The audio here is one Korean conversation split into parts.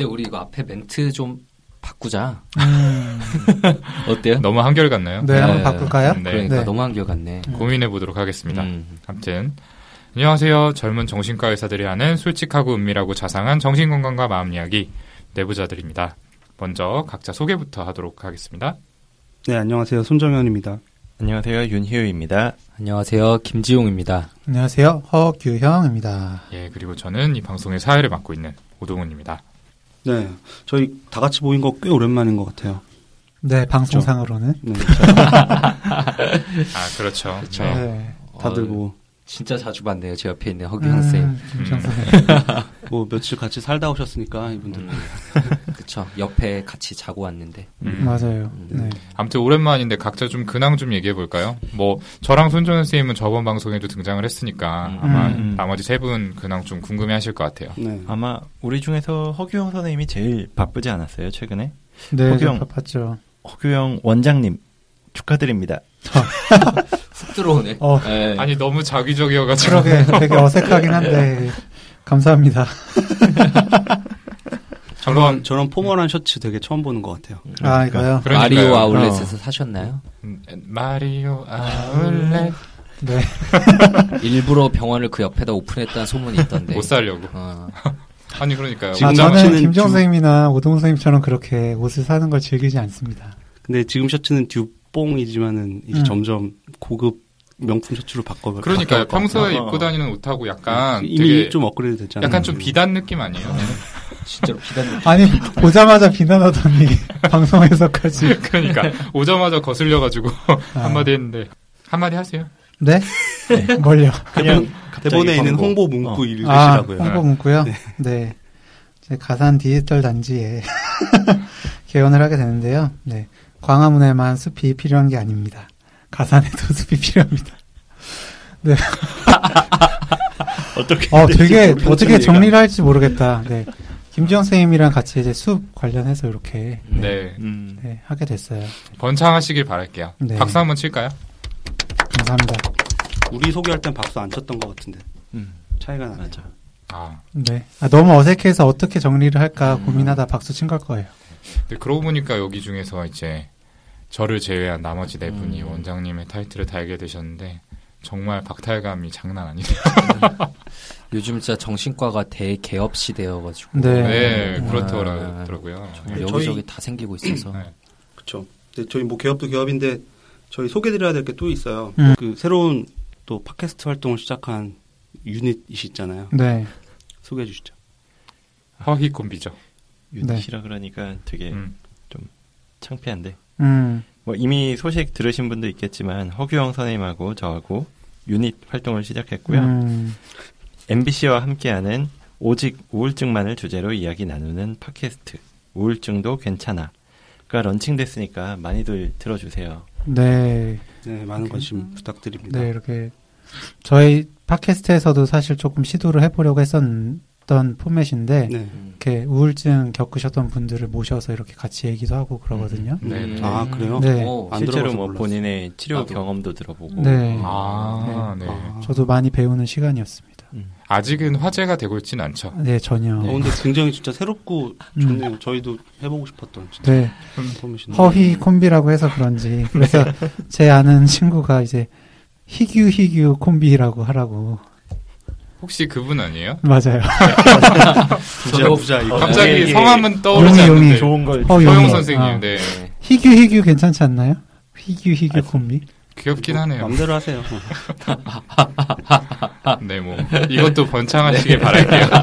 근데 우리 이거 앞에 멘트 좀 바꾸자. 음, 어때요? 너무 한결 같나요? 네, 한번 바꿀까요? 네. 그러니까 네. 너무 한결 같네. 고민해 보도록 하겠습니다. 음. 아무튼 안녕하세요. 젊은 정신과 의사들이 하는 솔직하고 은밀하고 자상한 정신건강과 마음 이야기 내부자들입니다. 먼저 각자 소개부터 하도록 하겠습니다. 네, 안녕하세요. 손정현입니다. 안녕하세요 윤희우입니다. 안녕하세요. 김지용입니다. 안녕하세요. 허규형입니다. 예, 그리고 저는 이 방송의 사회를 맡고 있는 오동훈입니다. 네, 저희 다 같이 모인 거 꽤 오랜만인 것 같아요. 네, 방송상으로는. 네, 아, 그렇죠. 그렇죠. 네. 네. 다들 어, 뭐, 진짜 자주 봤네요. 제 옆에 있는 허규형 쌤. 음, 음. 선생님. 뭐 며칠 같이 살다 오셨으니까 이분들. 음. 그쵸. 옆에 같이 자고 왔는데. 음. 맞아요. 음. 네. 아무튼 오랜만인데 각자 좀 근황 좀 얘기해 볼까요? 뭐 저랑 손정현 선생님은 저번 방송에도 등장을 했으니까 음. 아마 음. 나머지 세 분 근황 좀 궁금해하실 것 같아요. 네. 아마 우리 중에서 허규영 선생님이 제일 바쁘지 않았어요 최근에? 네, 허규형. 저 바빴죠. 허규영 원장님 축하드립니다. 훅 들어오네. 어. 예. 아니 너무 자기적이어가지고 그러게 되게 어색하긴 한데 감사합니다. 한번 저런 포멀한 셔츠 되게 처음 보는 것 같아요. 아 이거요. 그러니까요. 마리오 아울렛에서 사셨나요? 음, 마리오 아울렛 네. 일부러 병원을 그 옆에다 오픈했다는 소문이 있던데. 못 살려고. 어. 아니 그러니까요. 지금 아, 저는 김정 좀- 선생님이나 오동 선생님처럼 그렇게 옷을 사는 걸 즐기지 않습니다. 근데 지금 셔츠는 듀뽕이지만은 이제 음. 점점 고급 명품 셔츠로 바꿔. 그러니까요. 바뀌어갈 것 평소에. 입고 다니는 옷하고 약간 이미 되게 좀 업그레이드 됐잖아요. 약간 좀 비단 느낌 아니에요? 진짜로 비단. 아니 보자마자 비난하더니 방송에서까지. 그러니까 오자마자 거슬려가지고 아. 한마디 했는데 한마디 하세요. 네? 뭘요? 그냥 대본에 있는. 홍보 문구 어. 아, 읽으시라고요. 홍보 문구요? 네. 제 가산 디지털 단지에 개원을 하게 되는데요. 네. 광화문에만 숲이 필요한 게 아닙니다. 가산에도 숲이 필요합니다. 어떻게 어, 되게 어떻게 얘기가. 정리를 할지 모르겠다. 네. 김지영 선생님이랑 같이 이제 숲 관련해서 이렇게 네, 네. 음, 네, 하게 됐어요. 번창하시길 바랄게요. 네. 박수 한번 칠까요? 감사합니다. 우리 소개할 땐 박수 안 쳤던 것 같은데 음, 차이가 나네. 맞아. 아, 네. 아, 너무 어색해서 어떻게 정리를 할까 음. 고민하다 박수 친 걸 거예요. 근데 그러고 보니까 여기 중에서 이제 저를 제외한 나머지 네 분이 음. 원장님의 타이틀을 달게 되셨는데 정말 박탈감이 장난 아니네요. 요즘 진짜 정신과가 대개업 시대여가지고. 네. 네, 음. 그렇더라고요. 네, 여기저기 다 생기고 있어서. 네. 그렇죠. 근데 저희 뭐 개업도 개업인데 저희 소개드려야 될 게 또 있어요. 음. 그 새로운 또 팟캐스트 활동을 시작한 유닛이 있잖아요. 네. 소개해 주시죠. 허희 콤비죠. 유닛이라 그러니까 되게 음. 창피한데. 음. 뭐 이미 소식 들으신 분도 있겠지만 허규영 선생님하고 저하고 유닛 활동을 시작했고요. 음. MBC와 함께하는 오직 우울증만을 주제로 이야기 나누는 팟캐스트 우울증도 괜찮아가 런칭됐으니까 많이들 들어주세요. 네. 네, 많은 관심 부탁드립니다. 네, 이렇게 저희 팟캐스트에서도 사실 조금 시도를 해보려고 했었 던 포맷인데 네. 음. 이렇게 우울증 겪으셨던 분들을 모셔서 이렇게 같이 얘기도 하고 그러거든요. 네. 음. 아, 그래요? 네. 오, 안 실제로 뭐 몰랐어요. 본인의 치료 나도. 경험도 들어보고 네. 아, 네. 아. 저도 많이 배우는 시간이었습니다. 음. 아직은 화제가 되고 있진 않죠. 네, 전혀. 어, 근데 굉장히 진짜 새롭고 음. 좋네요. 저희도 해보고 싶었던 진짜 네, 포맷인데. 허휘 콤비라고 해서 그런지 그래서 제 아는 친구가 이제 희규 희규 콤비라고 하라고 혹시 그분 아니에요? 맞아요. 부자 부자 이거. 갑자기 네. 성함은 떠오르지 용이. 않는데. 좋은 걸허 서용. 선생님, 아, 네. 희규 희규 괜찮지 않나요? 희규 희규 콤비. 귀엽긴 하네요. 맘대로 하세요. 네, 뭐 이것도 번창하시길 바랄게요.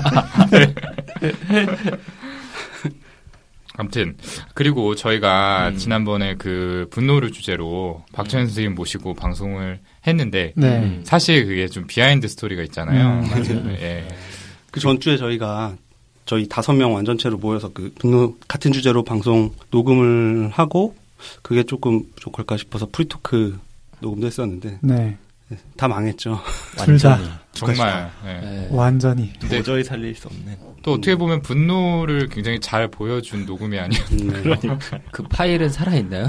네. 아무튼 그리고 저희가 음. 지난번에 그 분노를 주제로 박찬현 선생님 모시고 방송을 했는데 네. 음. 사실 그게 좀 behind story가 있잖아요. 음. 맞아요. 예. 그 전주에 저희가 저희 다섯 명 완전체로 모여서 그 분노 같은 주제로 방송 녹음을 하고 그게 조금 부족할까 싶어서 free talk 녹음도 했었는데 네. 다 망했죠. 둘 다. 정말. 예. 네. 완전히. 도저히 살릴 수 없는. 또 어떻게 보면 분노를 굉장히 잘 보여준 녹음이 아니에요. 네. 그 파일은 살아있나요?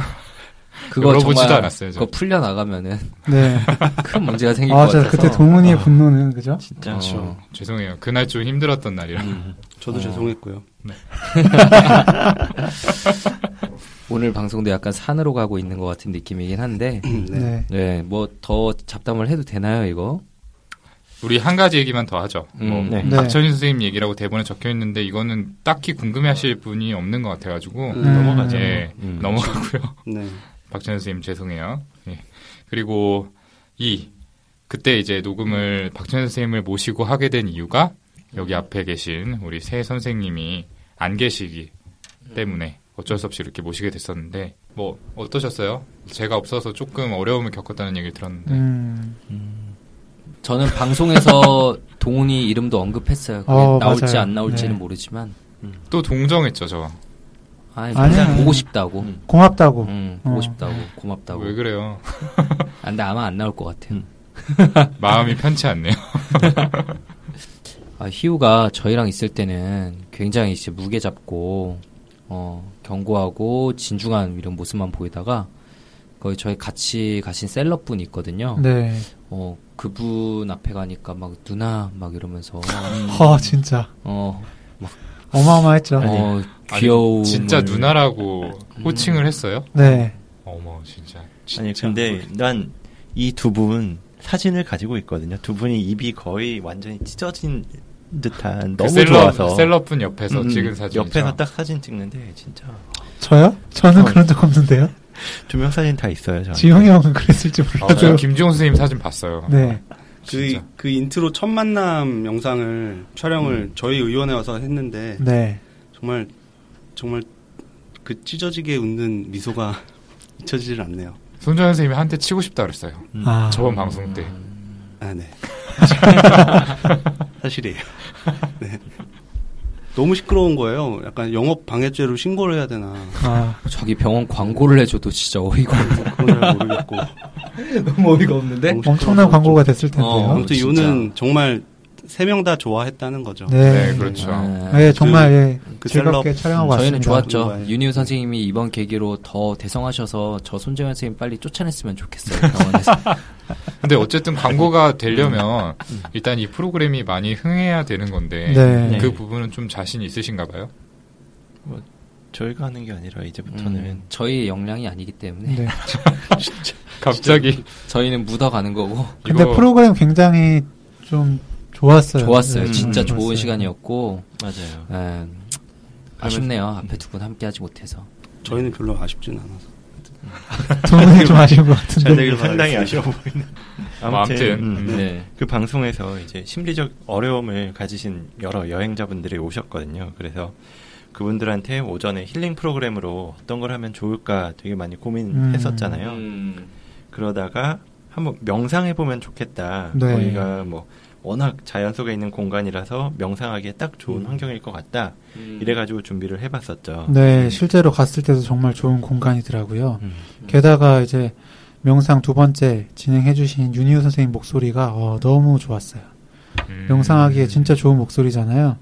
그거 열어보지도 정말 않았어요, 저. 그거 풀려 나가면은 네. 큰 문제가 생길 아, 것저 같아서. 그때 동훈이의 분노는 그죠? 진짜. 어. 죄송해요. 그날 좀 힘들었던 날이라. 음. 저도 어. 죄송했고요. 오늘 방송도 약간 산으로 가고 있는 것 같은 느낌이긴 한데, 네. 네. 네, 뭐더 잡담을 해도 되나요, 이거? 우리 한 가지 얘기만 더 하죠. 뭐 음, 네. 네. 박철인 선생님 얘기라고 대본에 적혀 있는데 이거는 딱히 궁금해하실 분이 없는 것 같아가지고 음. 넘어가죠. 예, 음. 넘어가고요. 네. 박찬현 선생님 죄송해요. 예. 그리고 이 그때 이제 녹음을 박찬현 선생님을 모시고 하게 된 이유가 여기 앞에 계신 우리 새 선생님이 안 계시기 때문에 어쩔 수 없이 이렇게 모시게 됐었는데 뭐 어떠셨어요? 제가 없어서 조금 어려움을 겪었다는 얘기를 들었는데 음. 저는 방송에서 동훈이 이름도 언급했어요. 그게 어, 나올지 맞아요. 안 나올지는 네. 모르지만, 또 동정했죠 저. 아니. 그냥 보고 싶다고. 음. 고맙다고. 음, 보고 어. 싶다고, 고맙다고. 왜 그래요? 아, 근데 아마 안 나올 것 같아요. 마음이 편치 않네요. 아, 희우가 저희랑 있을 때는 굉장히 이제 무게 잡고, 어, 견고하고 진중한 이런 모습만 보이다가, 거의 저희 같이 가신 셀럽분이 있거든요. 네. 어, 그분 앞에 가니까 막 누나 막 이러면서, 허, 진짜. 어, 어마어마했죠. 어, 아니, 귀여운. 진짜 누나라고 호칭을 했어요? 네. 어머 진짜. 아니 진짜. 근데 난 이 두 분 사진을 가지고 있거든요. 두 분이 입이 거의 완전히 찢어진 듯한 그 너무 셀럽, 좋아서 셀럽분 옆에서 음, 찍은 사진. 옆에서 딱 사진 찍는데 진짜 저요? 저는 어. 그런 적 없는데요. 두명 사진 다 있어요. 저한테. 지용이 형은 그랬을지 아, 저 몰라도. 김지용 선생님 사진 봤어요. 네. 그. 그 인트로 첫 만남 영상을 촬영을 저희 의원에 와서 했는데 네. 정말 정말 그 찢어지게 웃는 미소가 잊혀지질 않네요. 손정현 선생님이 한 대 치고 싶다 그랬어요. 음. 아. 저번 방송 때. 아, 네. 사실이에요. 네. 너무 시끄러운 거예요. 약간 영업 방해죄로 신고를 해야 되나. 아. 저기 병원 광고를 해줘도 진짜 어이가 없네. 그건 잘 모르겠고. 너무 어이가 없는데? 너무 엄청난 광고가 됐을 텐데요. 어, 아무튼 진짜. 이유는 정말 세 명 다 좋아했다는 거죠. 네. 네, 그렇죠. 네, 정말 예, 그 즐겁게 셀럽- 촬영하고 저희는 왔습니다. 좋았죠. 윤희우 선생님이 이번 계기로 더 대성하셔서 저 손정현 선생님 빨리 쫓아냈으면 좋겠어요. 병원에서. 근데 어쨌든 광고가 되려면 일단 이 프로그램이 많이 흥해야 되는 건데 네. 그 부분은 좀 자신 있으신가 봐요. 저희가 하는 게 아니라 이제부터는 음, 저희 역량이 아니기 때문에 네. 갑자기 저희는 묻어가는 거고 근데 프로그램 굉장히 좀 좋았어요. 좋았어요. 네, 진짜 음, 좋은 좋았어요. 시간이었고 맞아요. 예, 아쉽네요. 앞에 두 분 함께 하지 못해서. 저희는 별로 아쉽진 않아서. 두 분이 좀 아쉬운 것잘 같은데. 되길 상당히. 아쉬워 보이는. 뭐 아무튼, 음, 음. 네. 그 방송에서 이제 심리적 어려움을 가지신 여러 여행자분들이 오셨거든요. 그래서 그분들한테 오전에 힐링 프로그램으로 어떤 걸 하면 좋을까 되게 많이 고민했었잖아요. 음, 그러다가 한번 명상해 보면 좋겠다. 네. 거기가 뭐 워낙 자연 속에 있는 공간이라서 명상하기에 딱 좋은 음. 환경일 것 같다. 음. 이래가지고 준비를 해봤었죠. 네, 실제로 갔을 때도 정말 좋은 공간이더라고요. 음. 게다가 이제 명상 두 번째 진행해주신 윤희우 선생님 목소리가 어, 너무 좋았어요. 음. 명상하기에 진짜 좋은 목소리잖아요.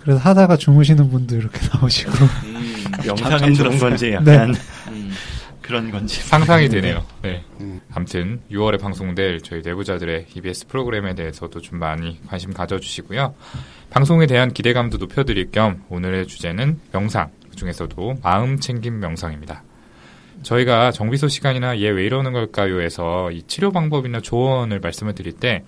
그래서 하다가 주무시는 분도 이렇게 나오시고. 음, 명상이 그런 건지 네. 약간 음. 그런 건지 상상이 되네요. 네. 음. 아무튼 6월에 방송될 저희 내부자들의 EBS 프로그램에 대해서도 좀 많이 관심 가져주시고요. 방송에 대한 기대감도 높여드릴 겸 오늘의 주제는 명상, 그 중에서도 마음 챙김 명상입니다. 저희가 정비소 시간이나 얘 왜 이러는 걸까요에서 이 치료 방법이나 조언을 말씀을 드릴 때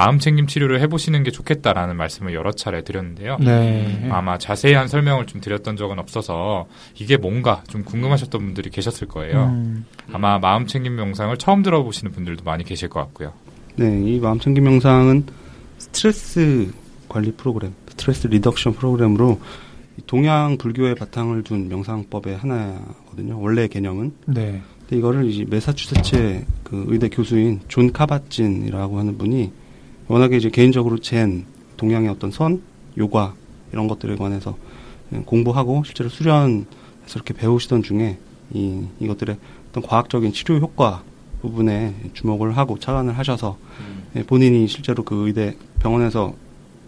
마음 챙김 치료를 해보시는 게 좋겠다라는 말씀을 여러 차례 드렸는데요. 네. 아마 자세한 설명을 좀 드렸던 적은 없어서 이게 뭔가 좀 궁금하셨던 분들이 계셨을 거예요. 음, 아마 마음 챙김 명상을 처음 들어보시는 분들도 많이 계실 것 같고요. 네, 이 마음챙김 명상은 스트레스 관리 프로그램, stress reduction program으로 동양 불교의 바탕을 둔 명상법의 하나거든요. 원래 개념은. 네. 근데 이거를 이제 메사추세츠의 그 의대 교수인 존 카밧진이라고 하는 분이 워낙에 이제 개인적으로 Zen, 동양의 어떤 선, 요가 이런 것들에 관해서 공부하고 실제로 수련해서 이렇게 배우시던 중에 이 이것들의 어떤 과학적인 치료 효과 부분에 주목을 하고 착안을 하셔서 예, 본인이 실제로 그 의대 병원에서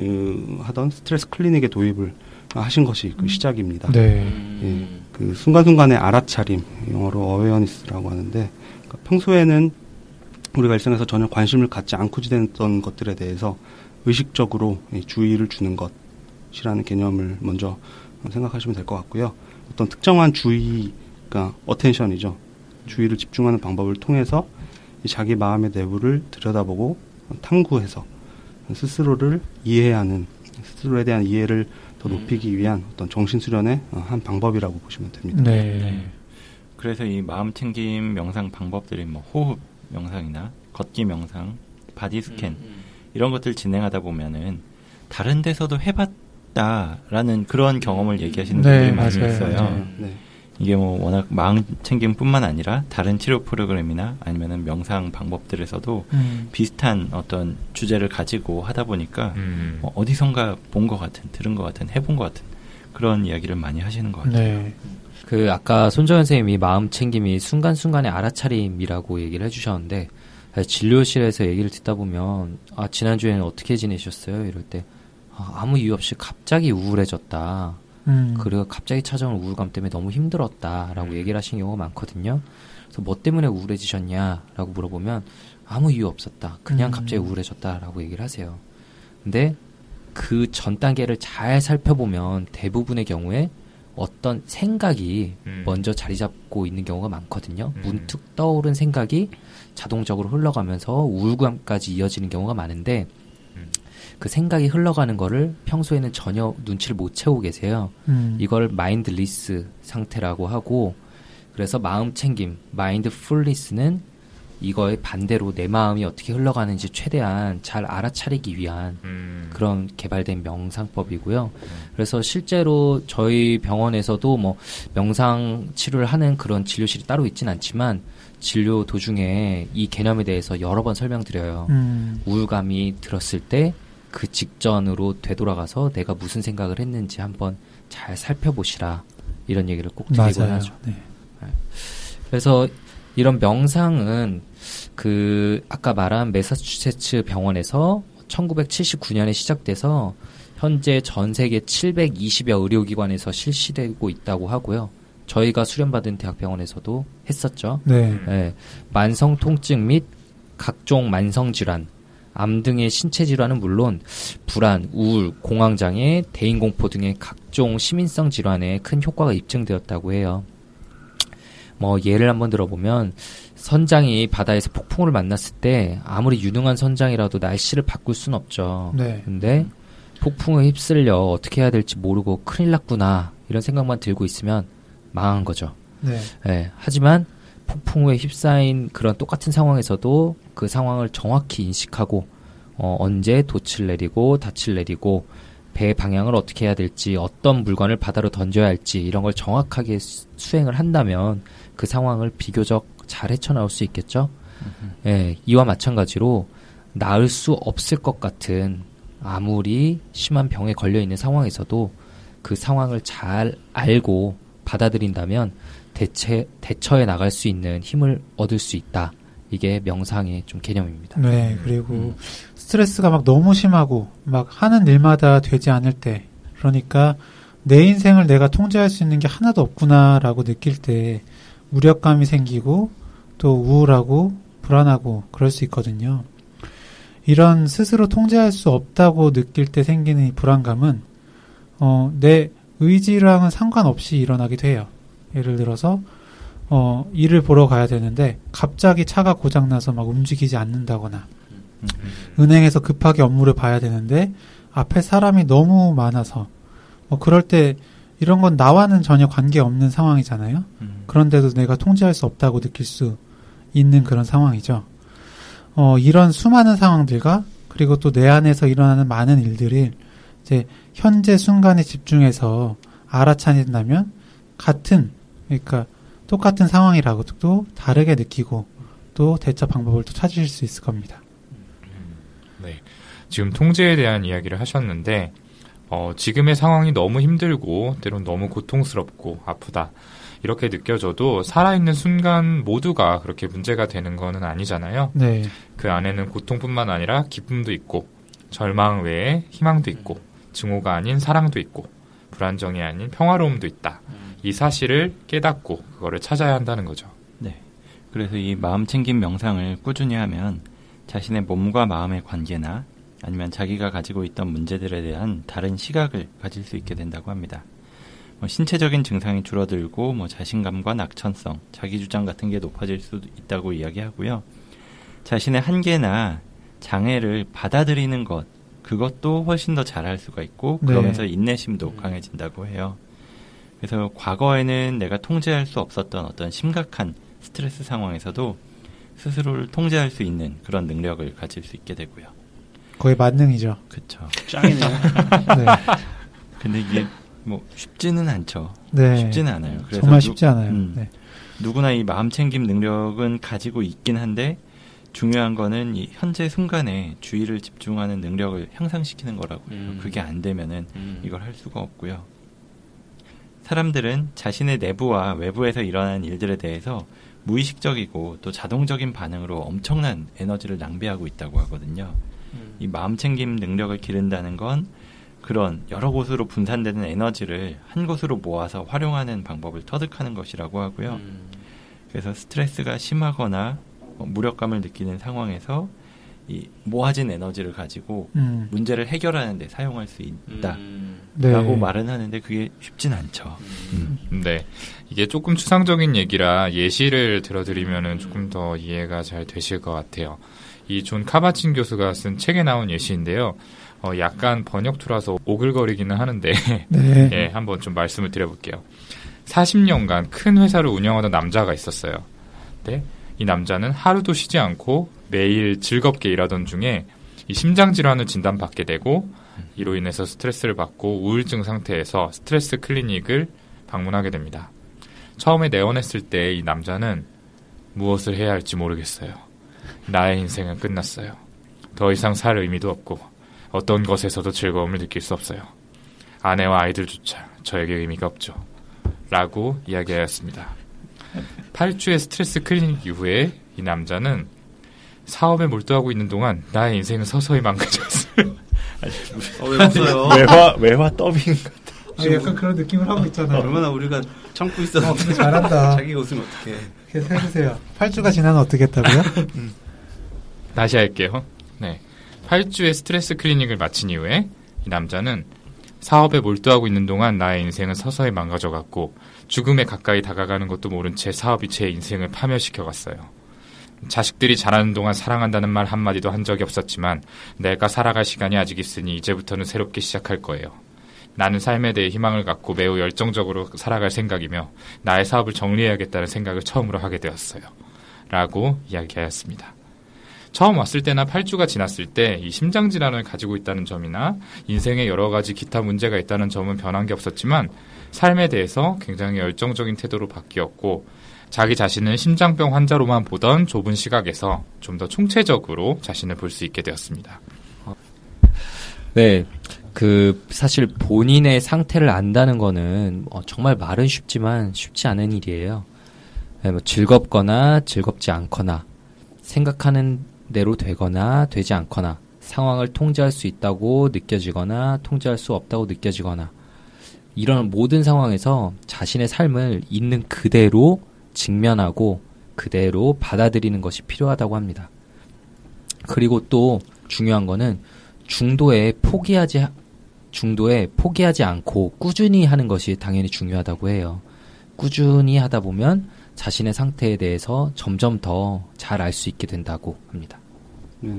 그 하던 스트레스 클리닉의 도입을 하신 것이 그 시작입니다. 네. 예, 그 순간순간의 알아차림, 영어로 어웨어니스라고 하는데, 그러니까 평소에는 우리가 일상에서 전혀 관심을 갖지 않고 지냈던 것들에 대해서 의식적으로 예, 주의를 주는 것이라는 개념을 먼저 생각하시면 될 것 같고요. 어떤 특정한 주의, 그러니까 어텐션이죠. 주의를 집중하는 방법을 통해서 이 자기 마음의 내부를 들여다보고 탐구해서 스스로를 이해하는 스스로에 대한 이해를 더 높이기 위한 어떤 정신 수련의 어, 한 방법이라고 보시면 됩니다. 네. 그래서 이 마음 챙김 명상 방법들이 뭐 호흡 명상이나 걷기 명상, body scan 이런 것들 진행하다 보면은 다른 데서도 해봤다라는 그런 경험을 얘기하시는 네, 분들이 많이 맞아요. 있어요. 맞아요. 네. 이게 뭐 워낙 마음 챙김뿐만 아니라 다른 치료 프로그램이나 아니면은 명상 방법들에서도 음. 비슷한 어떤 주제를 가지고 하다 보니까 음. 뭐 어디선가 본 것 같은, 들은 것 같은, 해본 것 같은 그런 이야기를 많이 하시는 것 같아요. 네. 그 아까 손정현 선생님이 마음 챙김이 순간순간의 알아차림이라고 얘기를 해주셨는데 진료실에서 얘기를 듣다 보면 아 지난주에는 어떻게 지내셨어요? 이럴 때 아, 아무 이유 없이 갑자기 우울해졌다. 음. 그리고 갑자기 찾아온 우울감 때문에 너무 힘들었다라고 얘기를 하신 경우가 많거든요. 그래서 뭐 때문에 우울해지셨냐라고 물어보면 아무 이유 없었다. 그냥 음. 갑자기 우울해졌다라고 얘기를 하세요. 근데 그 전 단계를 잘 살펴보면 대부분의 경우에 어떤 생각이 음. 먼저 자리 잡고 있는 경우가 많거든요. 음. 문득 떠오른 생각이 자동적으로 흘러가면서 우울감까지 이어지는 경우가 많은데 음. 그 생각이 흘러가는 거를 평소에는 전혀 눈치를 못 채우고 계세요. 음. 이걸 mindless 상태라고 하고 그래서 마음 챙김, mindfulness는 이거의 반대로 내 마음이 어떻게 흘러가는지 최대한 잘 알아차리기 위한 음. 그런 개발된 명상법이고요. 그래서 실제로 저희 병원에서도 뭐 명상 치료를 하는 그런 진료실이 따로 있진 않지만 진료 도중에 이 개념에 대해서 여러 번 설명드려요. 음. 우울감이 들었을 때 그 직전으로 되돌아가서 내가 무슨 생각을 했는지 한번 잘 살펴보시라 이런 얘기를 꼭 드리곤 맞아요. 하죠. 네. 그래서 이런 명상은 그 아까 말한 메사추세츠 병원에서 1979년에 시작돼서 현재 전 세계 720여 의료기관에서 실시되고 있다고 하고요. 저희가 수련받은 대학병원에서도 했었죠. 네. 예, 만성 통증 및 각종 만성 질환, 암 등의 신체 질환은 물론 불안, 우울, 공황 장애, 대인 공포 등의 각종 시민성 질환에 큰 효과가 입증되었다고 해요. 뭐 예를 한번 들어보면 선장이 바다에서 폭풍우를 만났을 때 아무리 유능한 선장이라도 날씨를 바꿀 순 없죠. 네. 근데 폭풍에 휩쓸려 어떻게 해야 될지 모르고 큰일 났구나 이런 생각만 들고 있으면 망한 거죠. 네. 예, 하지만 폭풍우에 휩싸인 그런 똑같은 상황에서도 그 상황을 정확히 인식하고 어, 언제 돛을 내리고 닻을 내리고 배 방향을 어떻게 해야 될지 어떤 물건을 바다로 던져야 할지 이런 걸 정확하게 수- 수행을 한다면 그 상황을 비교적 잘 헤쳐나올 수 있겠죠. 예, 이와 마찬가지로 나을 수 없을 것 같은 아무리 심한 병에 걸려 있는 상황에서도 그 상황을 잘 알고 받아들인다면 대체 대처해 나갈 수 있는 힘을 얻을 수 있다. 이게 명상의 좀 개념입니다. 네. 그리고 음. 스트레스가 막 너무 심하고 막 하는 일마다 되지 않을 때 그러니까 내 인생을 내가 통제할 수 있는 게 하나도 없구나라고 느낄 때 무력감이 생기고 또 우울하고 불안하고 그럴 수 있거든요. 이런 스스로 통제할 수 없다고 느낄 때 생기는 이 불안감은 어, 내 의지랑은 상관없이 일어나기도 해요. 예를 들어서 어, 일을 보러 가야 되는데 갑자기 차가 고장 나서 막 움직이지 않는다거나 은행에서 급하게 업무를 봐야 되는데 앞에 사람이 너무 많아서 뭐 그럴 때 이런 건 나와는 전혀 관계없는 상황이잖아요. 음. 그런데도 내가 통제할 수 없다고 느낄 수 있는 그런 상황이죠. 어, 이런 수많은 상황들과 그리고 또 내 안에서 일어나는 많은 일들을 이제 현재 순간에 집중해서 알아차린다면 같은 그러니까 똑같은 상황이라고도 다르게 느끼고 또 대처 방법을 또 찾으실 수 있을 겁니다. 네. 지금 통제에 대한 이야기를 하셨는데, 어, 지금의 상황이 너무 힘들고, 때론 너무 고통스럽고, 아프다. 이렇게 느껴져도 살아있는 순간 모두가 그렇게 문제가 되는 거는 아니잖아요. 네. 그 안에는 고통뿐만 아니라 기쁨도 있고, 절망 외에 희망도 있고, 증오가 아닌 사랑도 있고, 불안정이 아닌 평화로움도 있다. 이 사실을 깨닫고 그거를 찾아야 한다는 거죠. 네. 그래서 이 마음 챙김 명상을 꾸준히 하면 자신의 몸과 마음의 관계나 아니면 자기가 가지고 있던 문제들에 대한 다른 시각을 가질 수 있게 된다고 합니다. 뭐 신체적인 증상이 줄어들고 뭐 자신감과 낙천성, 자기 주장 같은 게 높아질 수 있다고 이야기하고요. 자신의 한계나 장애를 받아들이는 것 그것도 훨씬 더 잘할 수가 있고 그러면서 인내심도 강해진다고 해요. 그래서 과거에는 내가 통제할 수 없었던 어떤 심각한 스트레스 상황에서도 스스로를 통제할 수 있는 그런 능력을 가질 수 있게 되고요. 거의 만능이죠. 그렇죠. 짱이네. 네. 근데 이게 뭐 쉽지는 않죠. 네. 쉽지는 않아요. 그래서 정말 누- 쉽지 않아요. 음. 네. 누구나 이 마음 챙김 능력은 가지고 있긴 한데 중요한 거는 이 현재 순간에 주의를 집중하는 능력을 향상시키는 거라고요. 음. 그게 안 되면은 음. 이걸 할 수가 없고요. 사람들은 자신의 내부와 외부에서 일어나는 일들에 대해서 무의식적이고 또 자동적인 반응으로 엄청난 에너지를 낭비하고 있다고 하거든요. 이 마음 챙김 능력을 기른다는 건 그런 여러 곳으로 분산되는 에너지를 한 곳으로 모아서 활용하는 방법을 터득하는 것이라고 하고요. 음. 그래서 스트레스가 심하거나 어, 무력감을 느끼는 상황에서 이 모아진 에너지를 가지고 음. 문제를 해결하는 데 사용할 수 있다. 음. 네. 라고 말은 하는데 그게 쉽진 않죠. 음. 네. 이게 조금 추상적인 얘기라 예시를 들어드리면은 조금 더 이해가 잘 되실 것 같아요. 이 존 카밧진 교수가 쓴 책에 나온 예시인데요. 어, 약간 번역투라서 오글거리기는 하는데, 네. 예, 한번 좀 말씀을 드려볼게요. 40년간 큰 회사를 운영하던 남자가 있었어요. 네. 이 남자는 하루도 쉬지 않고 매일 즐겁게 일하던 중에 이 심장 질환을 진단받게 되고 이로 인해서 스트레스를 받고 우울증 상태에서 스트레스 클리닉을 방문하게 됩니다. 처음에 내원했을 때 이 남자는 무엇을 해야 할지 모르겠어요. 나의 인생은 끝났어요. 더 이상 살 의미도 없고 어떤 것에서도 즐거움을 느낄 수 없어요. 아내와 아이들조차 저에게 의미가 없죠. 라고 이야기하였습니다. 8주의 스트레스 클리닉 이후에 이 남자는 사업에 몰두하고 있는 동안 나의 인생은 서서히 망가졌어요. 어, 왜 웃어요? 외화 외화 더빙 아, 약간 그런 느낌을 하고 있잖아요. 얼마나 우리가 참고 어, 있었는데 근데 잘한다. 자기가 웃으면 어떡해. 계속 해주세요. 8주가 지나면 어떻게 했다고요? 다시 할게요. 네. 8주의 스트레스 클리닉을 마친 이후에 이 남자는 사업에 몰두하고 있는 동안 나의 인생은 서서히 망가져갔고 죽음에 가까이 다가가는 것도 모른 채 사업이 제 인생을 파멸시켜갔어요. 자식들이 자라는 동안 사랑한다는 말 한마디도 한 적이 없었지만 내가 살아갈 시간이 아직 있으니 이제부터는 새롭게 시작할 거예요. 나는 삶에 대해 희망을 갖고 매우 열정적으로 살아갈 생각이며 나의 사업을 정리해야겠다는 생각을 처음으로 하게 되었어요. 라고 이야기하였습니다. 처음 왔을 때나 8주가 지났을 때 이 심장 질환을 가지고 있다는 점이나 인생에 여러 가지 기타 문제가 있다는 점은 변한 게 없었지만 삶에 대해서 굉장히 열정적인 태도로 바뀌었고 자기 자신을 심장병 환자로만 보던 좁은 시각에서 좀 더 총체적으로 자신을 볼 수 있게 되었습니다. 네. 그 사실 본인의 상태를 안다는 거는 어, 정말 말은 쉽지만 쉽지 않은 일이에요. 네, 뭐 즐겁거나 즐겁지 않거나 생각하는 대로 되거나 되지 않거나 상황을 통제할 수 있다고 느껴지거나 통제할 수 없다고 느껴지거나 이런 모든 상황에서 자신의 삶을 있는 그대로 직면하고 그대로 받아들이는 것이 필요하다고 합니다. 그리고 또 중요한 거는 중도에 포기하지 중도에 포기하지 않고 꾸준히 하는 것이 당연히 중요하다고 해요. 꾸준히 하다 보면 자신의 상태에 대해서 점점 더 잘 알 수 있게 된다고 합니다. 네.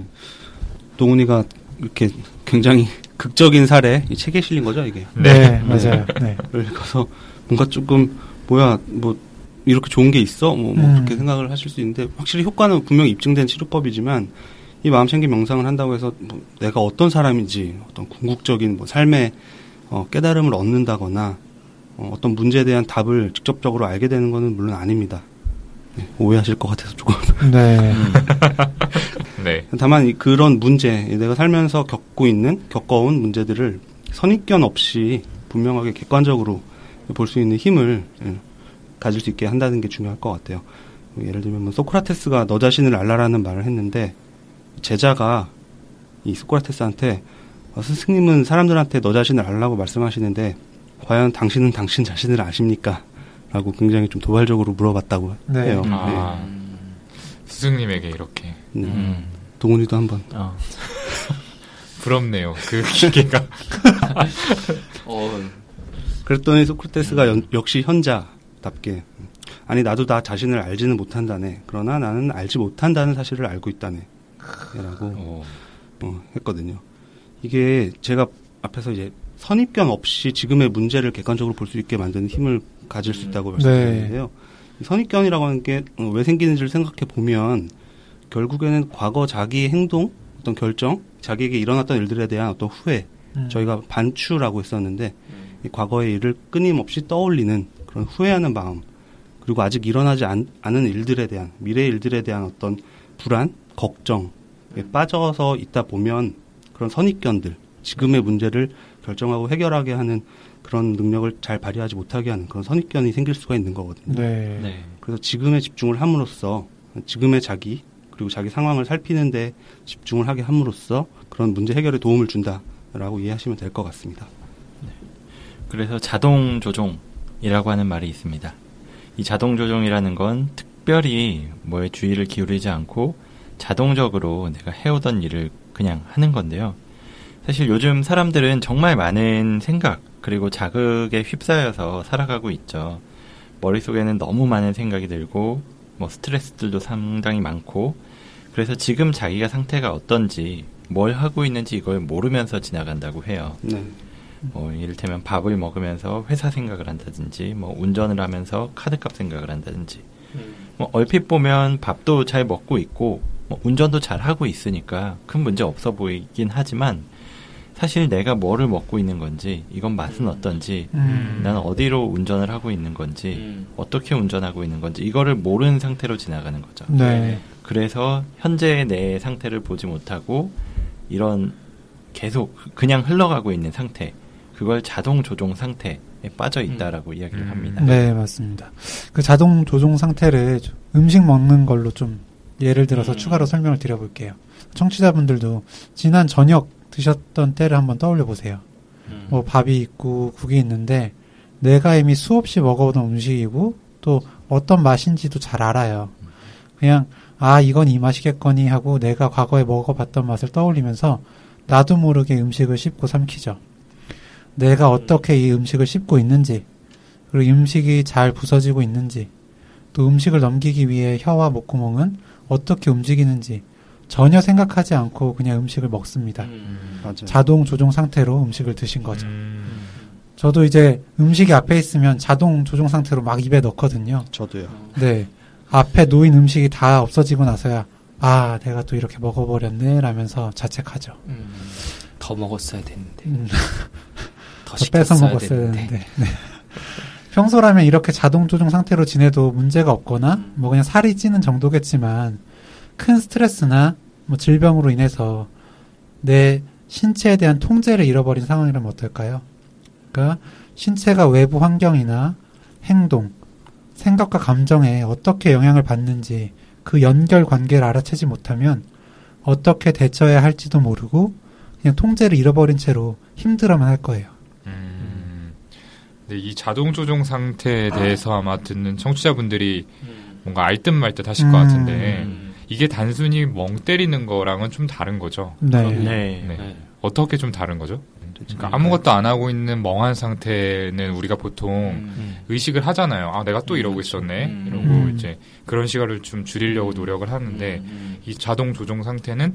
동훈이가 이렇게 굉장히 극적인 사례, 이 책에 실린 거죠, 이게. 네, 맞아요. 네. 를 가서 뭔가 조금, 뭐야, 뭐, 이렇게 좋은 게 있어? 뭐, 뭐 음. 그렇게 생각을 하실 수 있는데, 확실히 효과는 분명히 입증된 치료법이지만, 이 마음 챙김 명상을 한다고 해서 뭐 내가 어떤 사람인지, 어떤 궁극적인 뭐 삶의 어, 깨달음을 얻는다거나, 어, 어떤 문제에 대한 답을 직접적으로 알게 되는 것은 물론 아닙니다. 네, 오해하실 것 같아서 조금. 네. 네. 다만 이- 그런 문제, 내가 살면서 겪고 있는 겪어온 문제들을 선입견 없이 분명하게 객관적으로 볼 수 있는 힘을 예, 가질 수 있게 한다는 게 중요할 것 같아요. 예를 들면 뭐 소크라테스가 너 자신을 알라라는 말을 했는데 제자가 이 소크라테스한테 어, 스승님은 사람들한테 너 자신을 알라고 말씀하시는데 과연 당신은 당신 자신을 아십니까? 라고 굉장히 좀 도발적으로 물어봤다고 네. 해요. 음. 아, 스승님에게 이렇게 네. 네. 음. 동훈이도 한 번 어. 부럽네요. 그 기계가. 어, 그랬더니 소크라테스가 연- 역시 현자답게 아니 나도 나 자신을 알지는 못한다네. 그러나 나는 알지 못한다는 사실을 알고 있다네. 라고 오. 어, 했거든요. 이게 제가 앞에서 이제 선입견 없이 지금의 문제를 객관적으로 볼 수 있게 만드는 힘을 가질 수 있다고 말씀드렸는데요. 이 선입견이라고 하는 게 왜 생기는지를 생각해 보면 결국에는 과거 자기의 행동, 어떤 결정, 자기에게 일어났던 일들에 대한 어떤 후회, 음. 저희가 반추라고 했었는데 이 과거의 일을 끊임없이 떠올리는 그런 후회하는 마음 그리고 아직 일어나지 않, 은 일들에 대한 미래 일들에 대한 어떤 불안, 걱정에 빠져서 있다 보면 그런 선입견들 지금의 문제를 결정하고 해결하게 하는 그런 능력을 잘 발휘하지 못하게 하는 그런 선입견이 생길 수가 있는 거거든요. 네. 네. 그래서 지금에 집중을 함으로써 지금의 자기 그리고 자기 상황을 살피는데 집중을 하게 함으로써 그런 문제 해결에 도움을 준다라고 이해하시면 될 것 같습니다. 그래서 자동 조종이라고 하는 말이 있습니다. 이 자동 조종이라는 건 특별히 뭐에 주의를 기울이지 않고 자동적으로 내가 해오던 일을 그냥 하는 건데요. 사실 요즘 사람들은 정말 많은 생각 그리고 자극에 휩싸여서 살아가고 있죠. 머릿속에는 너무 많은 생각이 들고 뭐 스트레스들도 상당히 많고 그래서 지금 자기가 상태가 어떤지 뭘 하고 있는지 이걸 모르면서 지나간다고 해요. 네. 뭐 이를테면 밥을 먹으면서 회사 생각을 한다든지 뭐 운전을 하면서 카드값 생각을 한다든지 뭐 얼핏 보면 밥도 잘 먹고 있고 뭐 운전도 잘 하고 있으니까 큰 문제 없어 보이긴 하지만 사실 내가 뭐를 먹고 있는 건지 이건 맛은 어떤지 음. 나는 어디로 운전을 하고 있는 건지 음. 어떻게 운전하고 있는 건지 이거를 모르는 상태로 지나가는 거죠. 네. 그래서 현재 내 상태를 보지 못하고 이런 계속 그냥 흘러가고 있는 상태 그걸 자동 조종 상태에 빠져 있다라고 이야기를 음. 합니다. 네, 맞습니다. 그 자동 조종 상태를 좀 음식 먹는 걸로 좀 예를 들어서 음. 추가로 설명을 드려볼게요. 청취자분들도 지난 저녁 드셨던 때를 한번 떠올려 보세요. 음. 뭐 밥이 있고 국이 있는데 내가 이미 수없이 먹어오던 음식이고 또 어떤 맛인지도 잘 알아요. 그냥 아 이건 이 맛이겠거니 하고 내가 과거에 먹어봤던 맛을 떠올리면서 나도 모르게 음식을 씹고 삼키죠. 내가 어떻게 이 음식을 씹고 있는지 그리고 이 음식이 잘 부서지고 있는지 또 음식을 넘기기 위해 혀와 목구멍은 어떻게 움직이는지 전혀 생각하지 않고 그냥 음식을 먹습니다. 음. 자동 조종 상태로 음식을 드신 거죠. 음. 저도 이제 음식이 앞에 있으면 자동 조종 상태로 막 입에 넣거든요. 저도요. 네. 앞에 놓인 음식이 다 없어지고 나서야, 아, 내가 또 이렇게 먹어버렸네, 라면서 자책하죠. 음. 더 먹었어야 됐는데. 음, 더, 더 뺏어 먹었어야 됐는데. 되는데. 네. 평소라면 이렇게 자동 조종 상태로 지내도 문제가 없거나, 뭐 그냥 살이 찌는 정도겠지만, 큰 스트레스나 뭐 질병으로 인해서 내 신체에 대한 통제를 잃어버린 상황이라면 어떨까요? 그러니까 신체가 외부 환경이나 행동, 생각과 감정에 어떻게 영향을 받는지 그 연결 관계를 알아채지 못하면 어떻게 대처해야 할지도 모르고 그냥 통제를 잃어버린 채로 힘들어만 할 거예요. 음. 근데 이 자동 조종 상태에 대해서 아마 듣는 청취자분들이 음. 뭔가 알듯 말듯 하실 것 음. 같은데 음. 이게 단순히 멍 때리는 거랑은 좀 다른 거죠. 네. 네. 네. 네. 어떻게 좀 다른 거죠? 그렇죠. 그러니까 아무것도 안 하고 있는 멍한 상태는 우리가 보통 음. 의식을 하잖아요. 아, 내가 또 이러고 그렇죠. 있었네. 음. 이러고 음. 이제 그런 시간을 좀 줄이려고 노력을 하는데 음. 이 자동 조종 상태는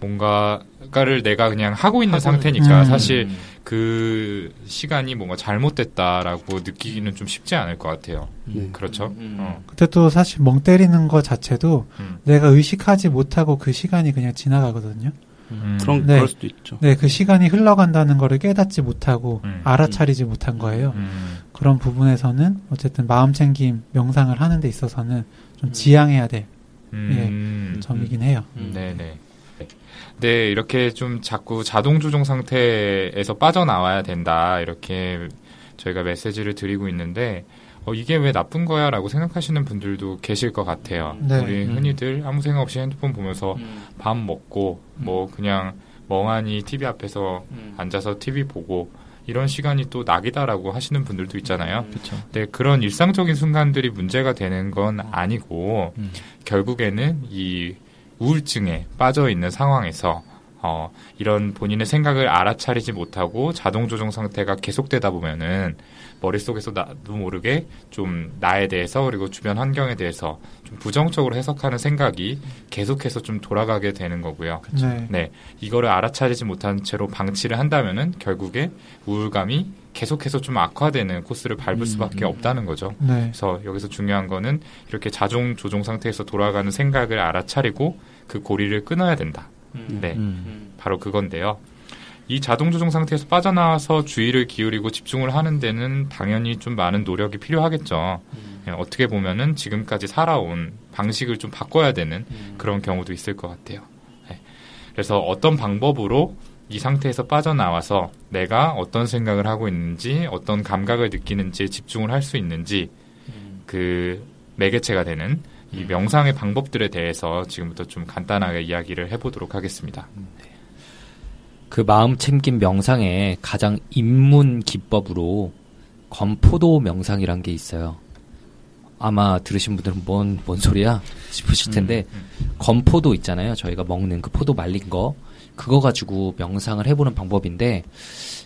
뭔가를 내가 그냥 하고 있는 하고 상태니까 음. 사실 그 시간이 뭔가 잘못됐다라고 느끼기는 좀 쉽지 않을 것 같아요. 네. 그렇죠? 음. 어. 그때 또 사실 멍 때리는 것 자체도 음. 내가 의식하지 못하고 그 시간이 그냥 지나가거든요. 음. 그런 네. 그럴 수도 있죠. 네, 그 시간이 흘러간다는 거를 깨닫지 못하고 음. 알아차리지 못한 거예요. 음. 그런 부분에서는 어쨌든 마음 챙김 명상을 하는 데 있어서는 좀 음. 지양해야 될 음. 점이긴 해요. 음. 네네. 네, 이렇게 좀 자꾸 자동 조종 상태에서 빠져나와야 된다. 이렇게 저희가 메시지를 드리고 있는데, 어, 이게 왜 나쁜 거야? 라고 생각하시는 분들도 계실 것 같아요. 네. 우리 음. 흔히들 아무 생각 없이 핸드폰 보면서 음. 밥 먹고, 뭐, 그냥 멍하니 TV 앞에서 앉아서 TV 보고, 이런 시간이 또 낙이다라고 하시는 분들도 있잖아요. 그렇죠. 네, 그런 일상적인 순간들이 문제가 되는 건 아니고, 음. 결국에는 이 우울증에 빠져 있는 상황에서 어, 이런 본인의 생각을 알아차리지 못하고 자동 조종 상태가 계속되다 보면은 머릿속에서 나도 모르게 좀 나에 대해서 그리고 주변 환경에 대해서 좀 부정적으로 해석하는 생각이 계속해서 좀 돌아가게 되는 거고요. 네. 네. 이거를 알아차리지 못한 채로 방치를 한다면은 결국에 우울감이 계속해서 좀 악화되는 코스를 밟을 음, 수밖에 음. 없다는 거죠. 네. 그래서 여기서 중요한 거는 이렇게 자동 조종 상태에서 돌아가는 생각을 알아차리고 그 고리를 끊어야 된다. 네. 음. 바로 그건데요. 이 자동 조종 상태에서 빠져나와서 주의를 기울이고 집중을 하는 데는 당연히 좀 많은 노력이 필요하겠죠. 예, 어떻게 보면은 지금까지 살아온 방식을 좀 바꿔야 되는 그런 경우도 있을 것 같아요. 예. 그래서 어떤 방법으로 이 상태에서 빠져나와서 내가 어떤 생각을 하고 있는지 어떤 감각을 느끼는지에 집중을 할 수 있는지 그 매개체가 되는 이 명상의 방법들에 대해서 지금부터 좀 간단하게 이야기를 해보도록 하겠습니다. 그 마음 챙김 명상의 가장 입문 기법으로 건포도 명상이란 게 있어요. 아마 들으신 분들은 뭔, 뭔 소리야? 싶으실 텐데, 건포도 있잖아요. 저희가 먹는 그 포도 말린 거. 그거 가지고 명상을 해보는 방법인데,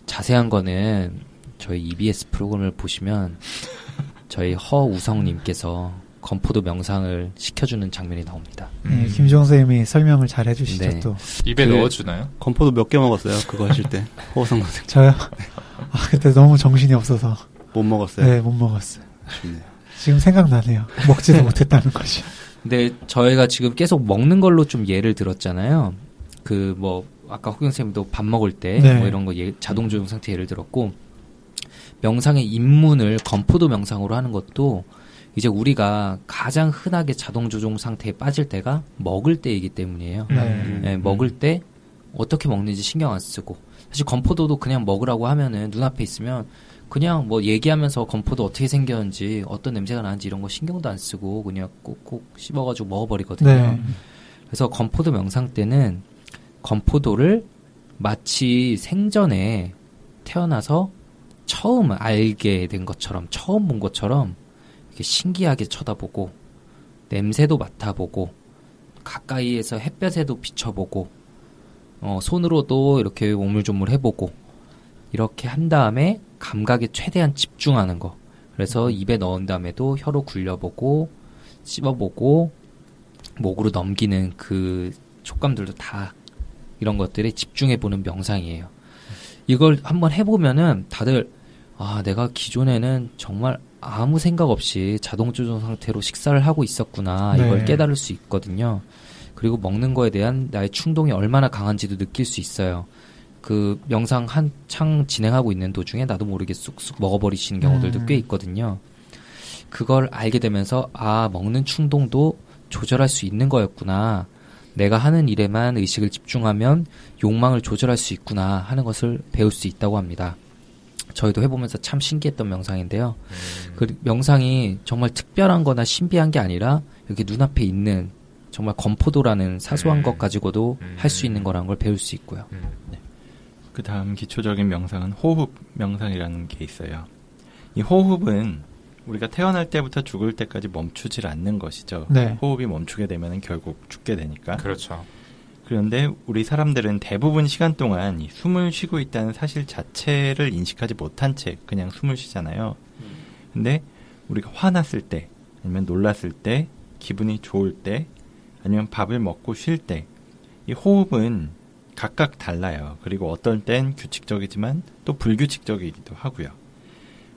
자세한 거는 저희 EBS 프로그램을 보시면, 저희 허우성님께서 건포도 명상을 시켜주는 장면이 나옵니다. 네, 김종 선생님이 설명을 잘 해주시죠 네. 또. 입에 그- 넣어주나요? 건포도 몇 개 먹었어요. 그거 하실 때. 호성 선생 저요? 아, 그때 너무 정신이 없어서 못 먹었어요. 네, 못 먹었어요. 아쉽네요. 지금 생각나네요. 먹지도 못했다는 것이. 근데 저희가 지금 계속 먹는 걸로 좀 예를 들었잖아요. 그 뭐 아까 호경 쌤도 밥 먹을 때뭐 네. 이런 거 예, 자동 조종 상태 예를 들었고 명상의 입문을 건포도 명상으로 하는 것도 이제 우리가 가장 흔하게 자동 조종 상태에 빠질 때가 먹을 때이기 때문이에요. 네. 예, 먹을 때 어떻게 먹는지 신경 안 쓰고 사실 건포도도 그냥 먹으라고 하면은 눈앞에 있으면 그냥 뭐 얘기하면서 건포도 어떻게 생겼는지 어떤 냄새가 나는지 이런 거 신경도 안 쓰고 그냥 꼭꼭 씹어가지고 먹어버리거든요. 네. 그래서 건포도 명상 때는 건포도를 마치 생전에 태어나서 처음 알게 된 것처럼 처음 본 것처럼 이렇게 신기하게 쳐다보고 냄새도 맡아보고 가까이에서 햇볕에도 비춰보고 어, 손으로도 이렇게 오물조물 해보고 이렇게 한 다음에 감각에 최대한 집중하는 거. 그래서 입에 넣은 다음에도 혀로 굴려보고 씹어보고 목으로 넘기는 그 촉감들도 다 이런 것들에 집중해 보는 명상이에요. 이걸 한번 해보면은 다들 아 내가 기존에는 정말 아무 생각 없이 자동 조종 상태로 식사를 하고 있었구나 이걸 네. 깨달을 수 있거든요. 그리고 먹는 거에 대한 나의 충동이 얼마나 강한지도 느낄 수 있어요. 그 명상 한창 진행하고 있는 도중에 나도 모르게 쑥쑥 먹어버리시는 경우들도 음. 꽤 있거든요. 그걸 알게 되면서 아 먹는 충동도 조절할 수 있는 거였구나. 내가 하는 일에만 의식을 집중하면 욕망을 조절할 수 있구나 하는 것을 배울 수 있다고 합니다. 저희도 해보면서 참 신기했던 명상인데요. 그 명상이 정말 특별한 거나 신비한 게 아니라 여기 눈앞에 있는 정말 건포도라는 사소한 음. 것 가지고도 음. 할수 있는 거라는 걸 배울 수 있고요. 음. 그 다음 기초적인 명상은 호흡 명상이라는 게 있어요. 이 호흡은 우리가 태어날 때부터 죽을 때까지 멈추질 않는 것이죠. 네. 호흡이 멈추게 되면 결국 죽게 되니까. 그렇죠. 그런데 우리 사람들은 대부분 시간 동안 이 숨을 쉬고 있다는 사실 자체를 인식하지 못한 채 그냥 숨을 쉬잖아요. 근데 우리가 화났을 때, 아니면 놀랐을 때, 기분이 좋을 때, 아니면 밥을 먹고 쉴 때, 이 호흡은 각각 달라요. 그리고 어떨 땐 규칙적이지만 또 불규칙적이기도 하고요.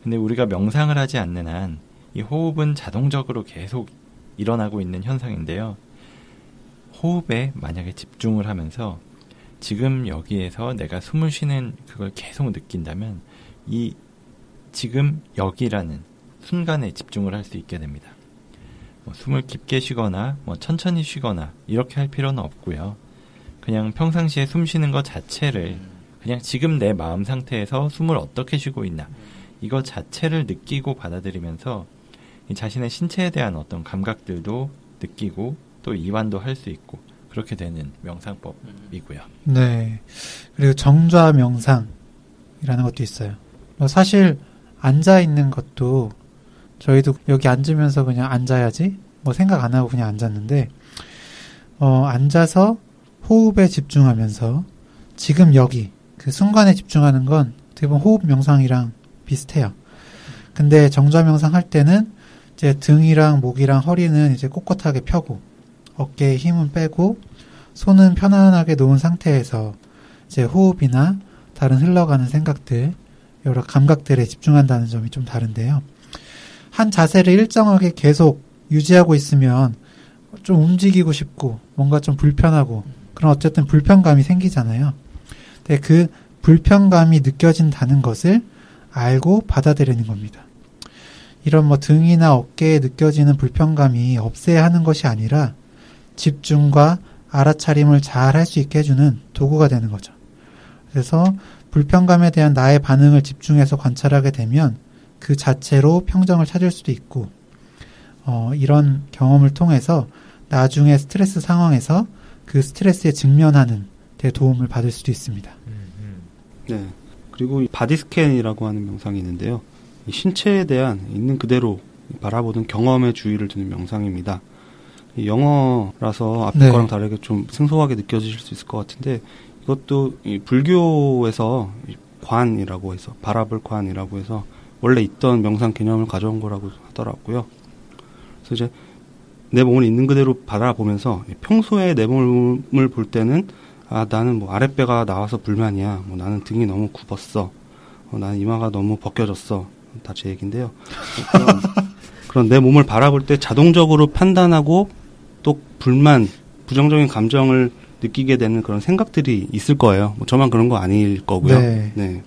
근데 우리가 명상을 하지 않는 한 이 호흡은 자동적으로 계속 일어나고 있는 현상인데요. 호흡에 만약에 집중을 하면서 지금 여기에서 내가 숨을 쉬는 그걸 계속 느낀다면 이 지금 여기라는 순간에 집중을 할 수 있게 됩니다. 뭐 숨을 깊게 쉬거나 뭐 천천히 쉬거나 이렇게 할 필요는 없고요. 그냥 평상시에 숨 쉬는 것 자체를 그냥 지금 내 마음 상태에서 숨을 어떻게 쉬고 있나 이거 자체를 느끼고 받아들이면서 이 자신의 신체에 대한 어떤 감각들도 느끼고 또 이완도 할 수 있고 그렇게 되는 명상법이고요. 네. 그리고 정좌 명상이라는 것도 있어요. 뭐 사실 앉아 있는 것도 저희도 여기 앉으면서 그냥 앉아야지 뭐 생각 안 하고 그냥 앉았는데 어 앉아서 호흡에 집중하면서 지금 여기 그 순간에 집중하는 건 어떻게 호흡 명상이랑 비슷해요. 근데 정좌 명상 할 때는 이제 등이랑 목이랑 허리는 이제 꼿꼿하게 펴고 어깨에 힘은 빼고 손은 편안하게 놓은 상태에서 이제 호흡이나 다른 흘러가는 생각들 여러 감각들에 집중한다는 점이 좀 다른데요. 한 자세를 일정하게 계속 유지하고 있으면 좀 움직이고 싶고 뭔가 좀 불편하고 그런 어쨌든 불편감이 생기잖아요. 근데 그 불편감이 느껴진다는 것을 알고 받아들이는 겁니다. 이런 뭐 등이나 어깨에 느껴지는 불편감이 없애야 하는 것이 아니라 집중과 알아차림을 잘 할 수 있게 해주는 도구가 되는 거죠. 그래서 불편감에 대한 나의 반응을 집중해서 관찰하게 되면 그 자체로 평정을 찾을 수도 있고, 어, 이런 경험을 통해서 나중에 스트레스 상황에서 그 스트레스에 직면하는 데 도움을 받을 수도 있습니다. 네. 그리고 이 body scan이라고 하는 명상이 있는데요. 이 신체에 대한 있는 그대로 바라보는 경험에 주의를 두는 명상입니다. 이 영어라서 앞에 네. 거랑 다르게 좀 생소하게 느껴지실 수 있을 것 같은데 이것도 이 불교에서 이 관이라고 해서 바라볼 관이라고 해서 원래 있던 명상 개념을 가져온 거라고 하더라고요. 그래서 이제 내 몸을 있는 그대로 바라보면서 평소에 내 몸을 볼 때는 아 나는 뭐 아랫배가 나와서 불만이야. 뭐 나는 등이 너무 굽었어. 어, 나는 이마가 너무 벗겨졌어. 다 제 얘기인데요. 그런, 그런 내 몸을 바라볼 때 자동적으로 판단하고 또 불만, 부정적인 감정을 느끼게 되는 그런 생각들이 있을 거예요. 뭐 저만 그런 거 아닐 거고요. 네. 네.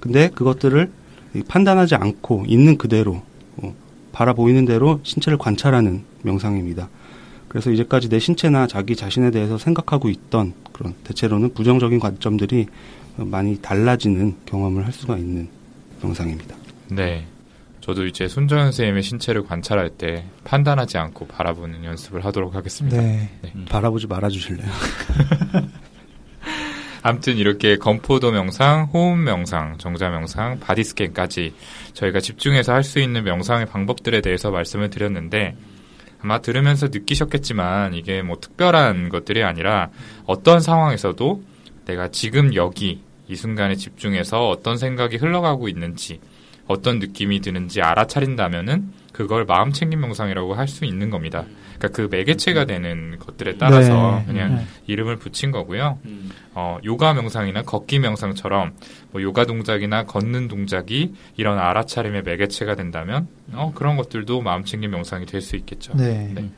근데 그것들을 이 판단하지 않고 있는 그대로 어, 바라보이는 대로 신체를 관찰하는 명상입니다. 그래서 이제까지 내 신체나 자기 자신에 대해서 생각하고 있던 그런 대체로는 부정적인 관점들이 어, 많이 달라지는 경험을 할 수가 있는 명상입니다. 네. 저도 이제 손정현 선생님의 신체를 관찰할 때 판단하지 않고 바라보는 연습을 하도록 하겠습니다. 네. 바라보지 말아주실래요? 아무튼 이렇게 건포도 명상, 호흡 명상, 정좌 명상, body scan까지 저희가 집중해서 할 수 있는 명상의 방법들에 대해서 말씀을 드렸는데 아마 들으면서 느끼셨겠지만 이게 뭐 특별한 것들이 아니라 어떤 상황에서도 내가 지금 여기 이 순간에 집중해서 어떤 생각이 흘러가고 있는지 어떤 느낌이 드는지 알아차린다면은 그걸 마음 챙김 명상이라고 할 수 있는 겁니다. 그러니까 그 매개체가 되는 것들에 따라서 네. 그냥 네. 이름을 붙인 거고요. 어, 요가 명상이나 걷기 명상처럼 뭐 요가 동작이나 걷는 동작이 이런 알아차림의 매개체가 된다면 어, 그런 것들도 마음 챙김 명상이 될 수 있겠죠. 네. 네.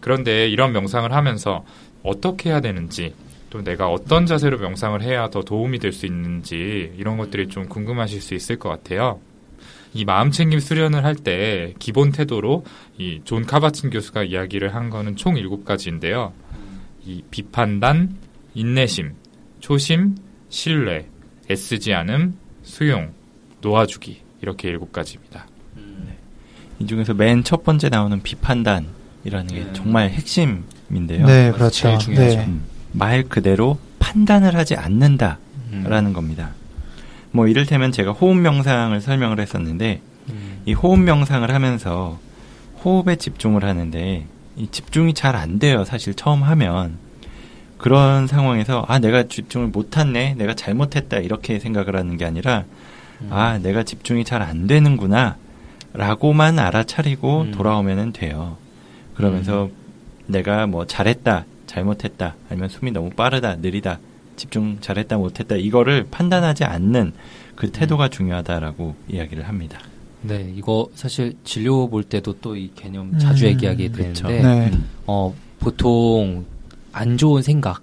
그런데 이런 명상을 하면서 어떻게 해야 되는지 또 내가 어떤 자세로 명상을 해야 더 도움이 될 수 있는지 이런 것들이 좀 궁금하실 수 있을 것 같아요. 이 마음 챙김 수련을 할 때 기본 태도로 이 존 카바친 교수가 이야기를 한 거는 총 일곱 가지인데요. 이 비판단, 인내심, 초심, 신뢰, 애쓰지 않음, 수용, 놓아주기 이렇게 일곱 가지입니다. 이 중에서 맨 첫 번째 나오는 비판단이라는 게 네. 정말 핵심인데요. 네, 그렇죠. 제일 중요하죠. 네. 음, 말 그대로 판단을 하지 않는다라는 음. 겁니다. 뭐 이를테면 제가 호흡 명상을 설명을 했었는데 음. 이 호흡 명상을 하면서 호흡에 집중을 하는데 이 집중이 잘 안 돼요. 사실 처음 하면 그런 상황에서 아 내가 집중을 못했네, 내가 잘못했다 이렇게 생각을 하는 게 아니라 음. 아 내가 집중이 잘 안 되는구나 라고만 알아차리고 음. 돌아오면 돼요. 그러면서 내가 뭐 잘했다, 잘못했다, 아니면 숨이 너무 빠르다, 느리다, 집중 잘했다, 못했다 이거를 판단하지 않는 그 태도가 중요하다라고 이야기를 합니다. 네, 이거 사실 진료 볼 때도 또 이 개념 음, 자주 얘기하게. 되는데, 네. 어, 보통 안 좋은 생각,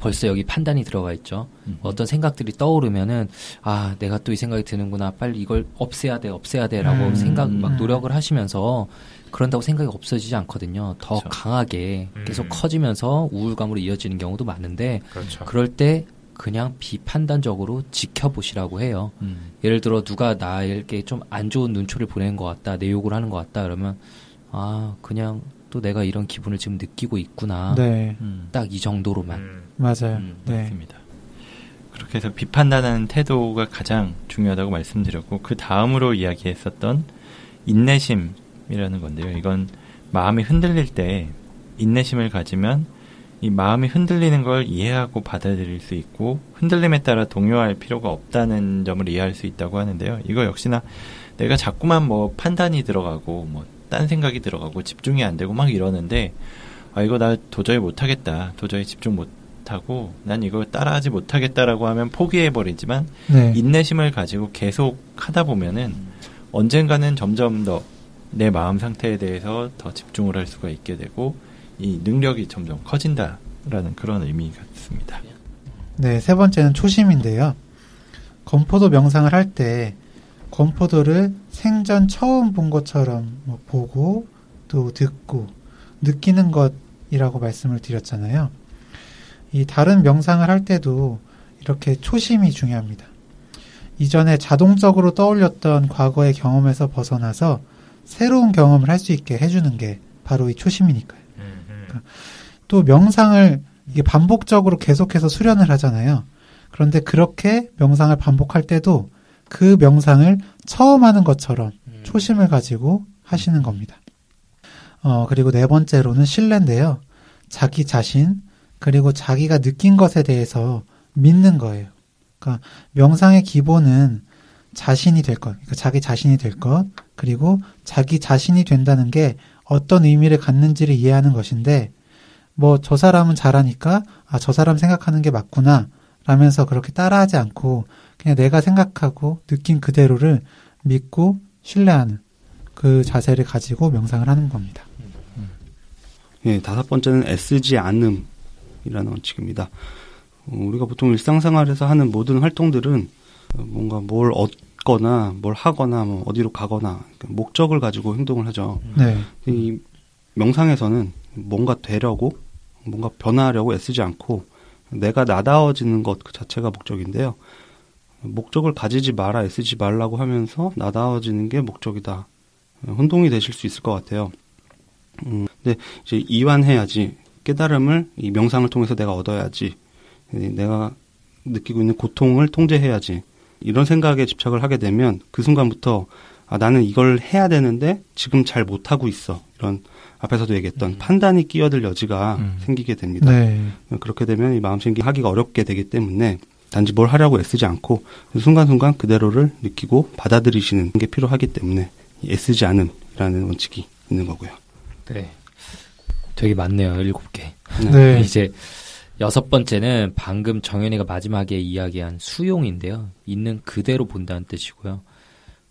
벌써 여기 판단이 들어가 있죠. 음. 어떤 생각들이 떠오르면은 아 내가 또 이 생각이 드는구나 빨리 이걸 없애야 돼 없애야 돼라고 음. 생각 막 음. 노력을 하시면서 그런다고 생각이 없어지지 않거든요. 더 그렇죠. 강하게 계속 음. 커지면서 우울감으로 이어지는 경우도 많은데 그렇죠. 그럴 때 그냥 비판단적으로 지켜보시라고 해요. 음. 예를 들어 누가 나에게 좀 안 좋은 눈초리를 보내는 것 같다, 내 욕을 하는 것 같다 그러면 아 그냥 또 내가 이런 기분을 지금 느끼고 있구나. 네, 음. 딱이 정도로만. 음, 맞아요. 음, 네, 맞습니다. 그렇게 해서 비판단하는 태도가 가장 중요하다고 말씀드렸고 그 다음으로 이야기했었던 인내심 이라는 건데요. 이건 마음이 흔들릴 때 인내심을 가지면 이 마음이 흔들리는 걸 이해하고 받아들일 수 있고 흔들림에 따라 동요할 필요가 없다는 점을 이해할 수 있다고 하는데요. 이거 역시나 내가 자꾸만 뭐 판단이 들어가고 뭐 딴 생각이 들어가고 집중이 안 되고 막 이러는데 아 이거 나 도저히 못하겠다. 도저히 집중 못 하고 난 이걸 따라하지 못하겠다라고 하면 포기해 버리지만 네, 인내심을 가지고 계속 하다 보면은 언젠가는 점점 더 내 마음 상태에 대해서 더 집중을 할 수가 있게 되고 이 능력이 점점 커진다라는 그런 의미 같습니다. 네, 세 번째는 초심인데요. 건포도 명상을 할 때 건포도를 생전 처음 본 것처럼 뭐 보고 또 듣고 느끼는 것이라고 말씀을 드렸잖아요. 이 다른 명상을 할 때도 이렇게 초심이 중요합니다. 이전에 자동적으로 떠올렸던 과거의 경험에서 벗어나서 새로운 경험을 할 수 있게 해주는 게 바로 이 초심이니까요. 음, 음. 또 명상을 이게 반복적으로 계속해서 수련을 하잖아요. 그런데 그렇게 명상을 반복할 때도 그 명상을 처음 하는 것처럼 초심을 가지고 하시는 겁니다. 어, 그리고 네 번째로는 신뢰인데요. 자기 자신, 그리고 자기가 느낀 것에 대해서 믿는 거예요. 그러니까 명상의 기본은 자신이 될 것, 그러니까 자기 자신이 될 것, 그리고 자기 자신이 된다는 게 어떤 의미를 갖는지를 이해하는 것인데, 뭐 저 사람은 잘하니까 아 저 사람 생각하는 게 맞구나 라면서 그렇게 따라하지 않고 그냥 내가 생각하고 느낀 그대로를 믿고 신뢰하는 그 자세를 가지고 명상을 하는 겁니다. 예, 다섯 번째는 애쓰지 않음이라는 원칙입니다. 어, 우리가 보통 일상생활에서 하는 모든 활동들은 어, 뭔가 뭘 얻거나 뭘 하거나 뭐 어디로 가거나 그 목적을 가지고 행동을 하죠. 네, 이 명상에서는 뭔가 되려고 뭔가 변화하려고 애쓰지 않고 내가 나다워지는 것 그 자체가 목적인데요. 목적을 가지지 마라 애쓰지 말라고 하면서 나다워지는 게 목적이다. 혼동이 되실 수 있을 것 같아요. 음, 근데 이제 이완해야지 깨달음을 이 명상을 통해서 내가 얻어야지 내가 느끼고 있는 고통을 통제해야지 이런 생각에 집착을 하게 되면 그 순간부터 아, 나는 이걸 해야 되는데 지금 잘 못하고 있어. 이런 앞에서도 얘기했던 음. 판단이 끼어들 여지가 음. 생기게 됩니다. 네, 그렇게 되면 이 마음 챙기 하기가 어렵게 되기 때문에 단지 뭘 하려고 애쓰지 않고 순간순간 그대로를 느끼고 받아들이시는 게 필요하기 때문에 이 애쓰지 않음이라는 원칙이 있는 거고요. 네. 되게 많네요. 일곱 개. 네, 이제 여섯 번째는 방금 정현이가 마지막에 이야기한 수용인데요. 있는 그대로 본다는 뜻이고요.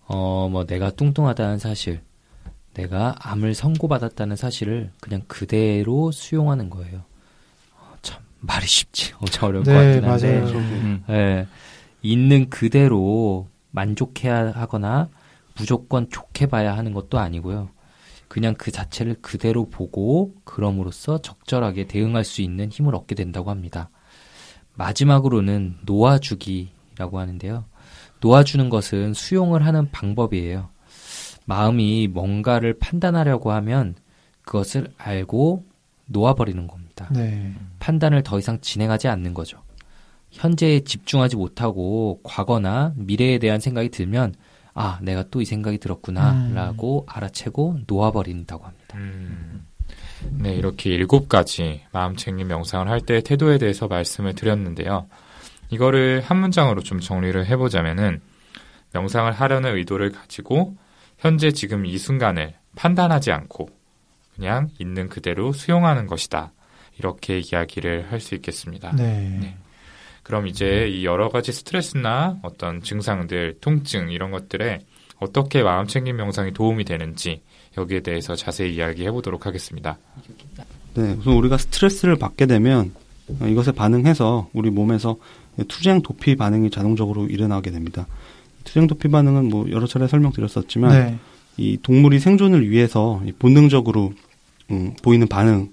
어, 뭐 내가 뚱뚱하다는 사실, 내가 암을 선고받았다는 사실을 그냥 그대로 수용하는 거예요. 어, 참 말이 쉽지. 엄청 어려울 것 네, 같긴 한데. 맞아요. 음. 예, 있는 그대로 만족해야 하거나 무조건 좋게 봐야 하는 것도 아니고요. 그냥 그 자체를 그대로 보고 그럼으로써 적절하게 대응할 수 있는 힘을 얻게 된다고 합니다. 마지막으로는 놓아주기라고 하는데요. 놓아주는 것은 수용을 하는 방법이에요. 마음이 뭔가를 판단하려고 하면 그것을 알고 놓아버리는 겁니다. 네, 판단을 더 이상 진행하지 않는 거죠. 현재에 집중하지 못하고 과거나 미래에 대한 생각이 들면 아, 내가 또 이 생각이 들었구나 음. 라고 알아채고 놓아버린다고 합니다. 음. 네, 이렇게 일곱 가지 마음 챙김 명상을 할 때의 태도에 대해서 말씀을 드렸는데요. 이거를 한 문장으로 좀 정리를 해보자면은 명상을 하려는 의도를 가지고 현재 지금 이 순간을 판단하지 않고 그냥 있는 그대로 수용하는 것이다. 이렇게 이야기를 할 수 있겠습니다. 네, 네. 그럼 이제 이 여러 가지 스트레스나 어떤 증상들, 통증 이런 것들에 어떻게 마음 챙김 명상이 도움이 되는지 여기에 대해서 자세히 이야기해 보도록 하겠습니다. 네, 우선 우리가 스트레스를 받게 되면 어, 이것에 반응해서 우리 몸에서 투쟁 도피 반응이 자동적으로 일어나게 됩니다. 투쟁 도피 반응은 뭐 여러 차례 설명드렸었지만 네. 이 동물이 생존을 위해서 이 본능적으로 음, 보이는 반응,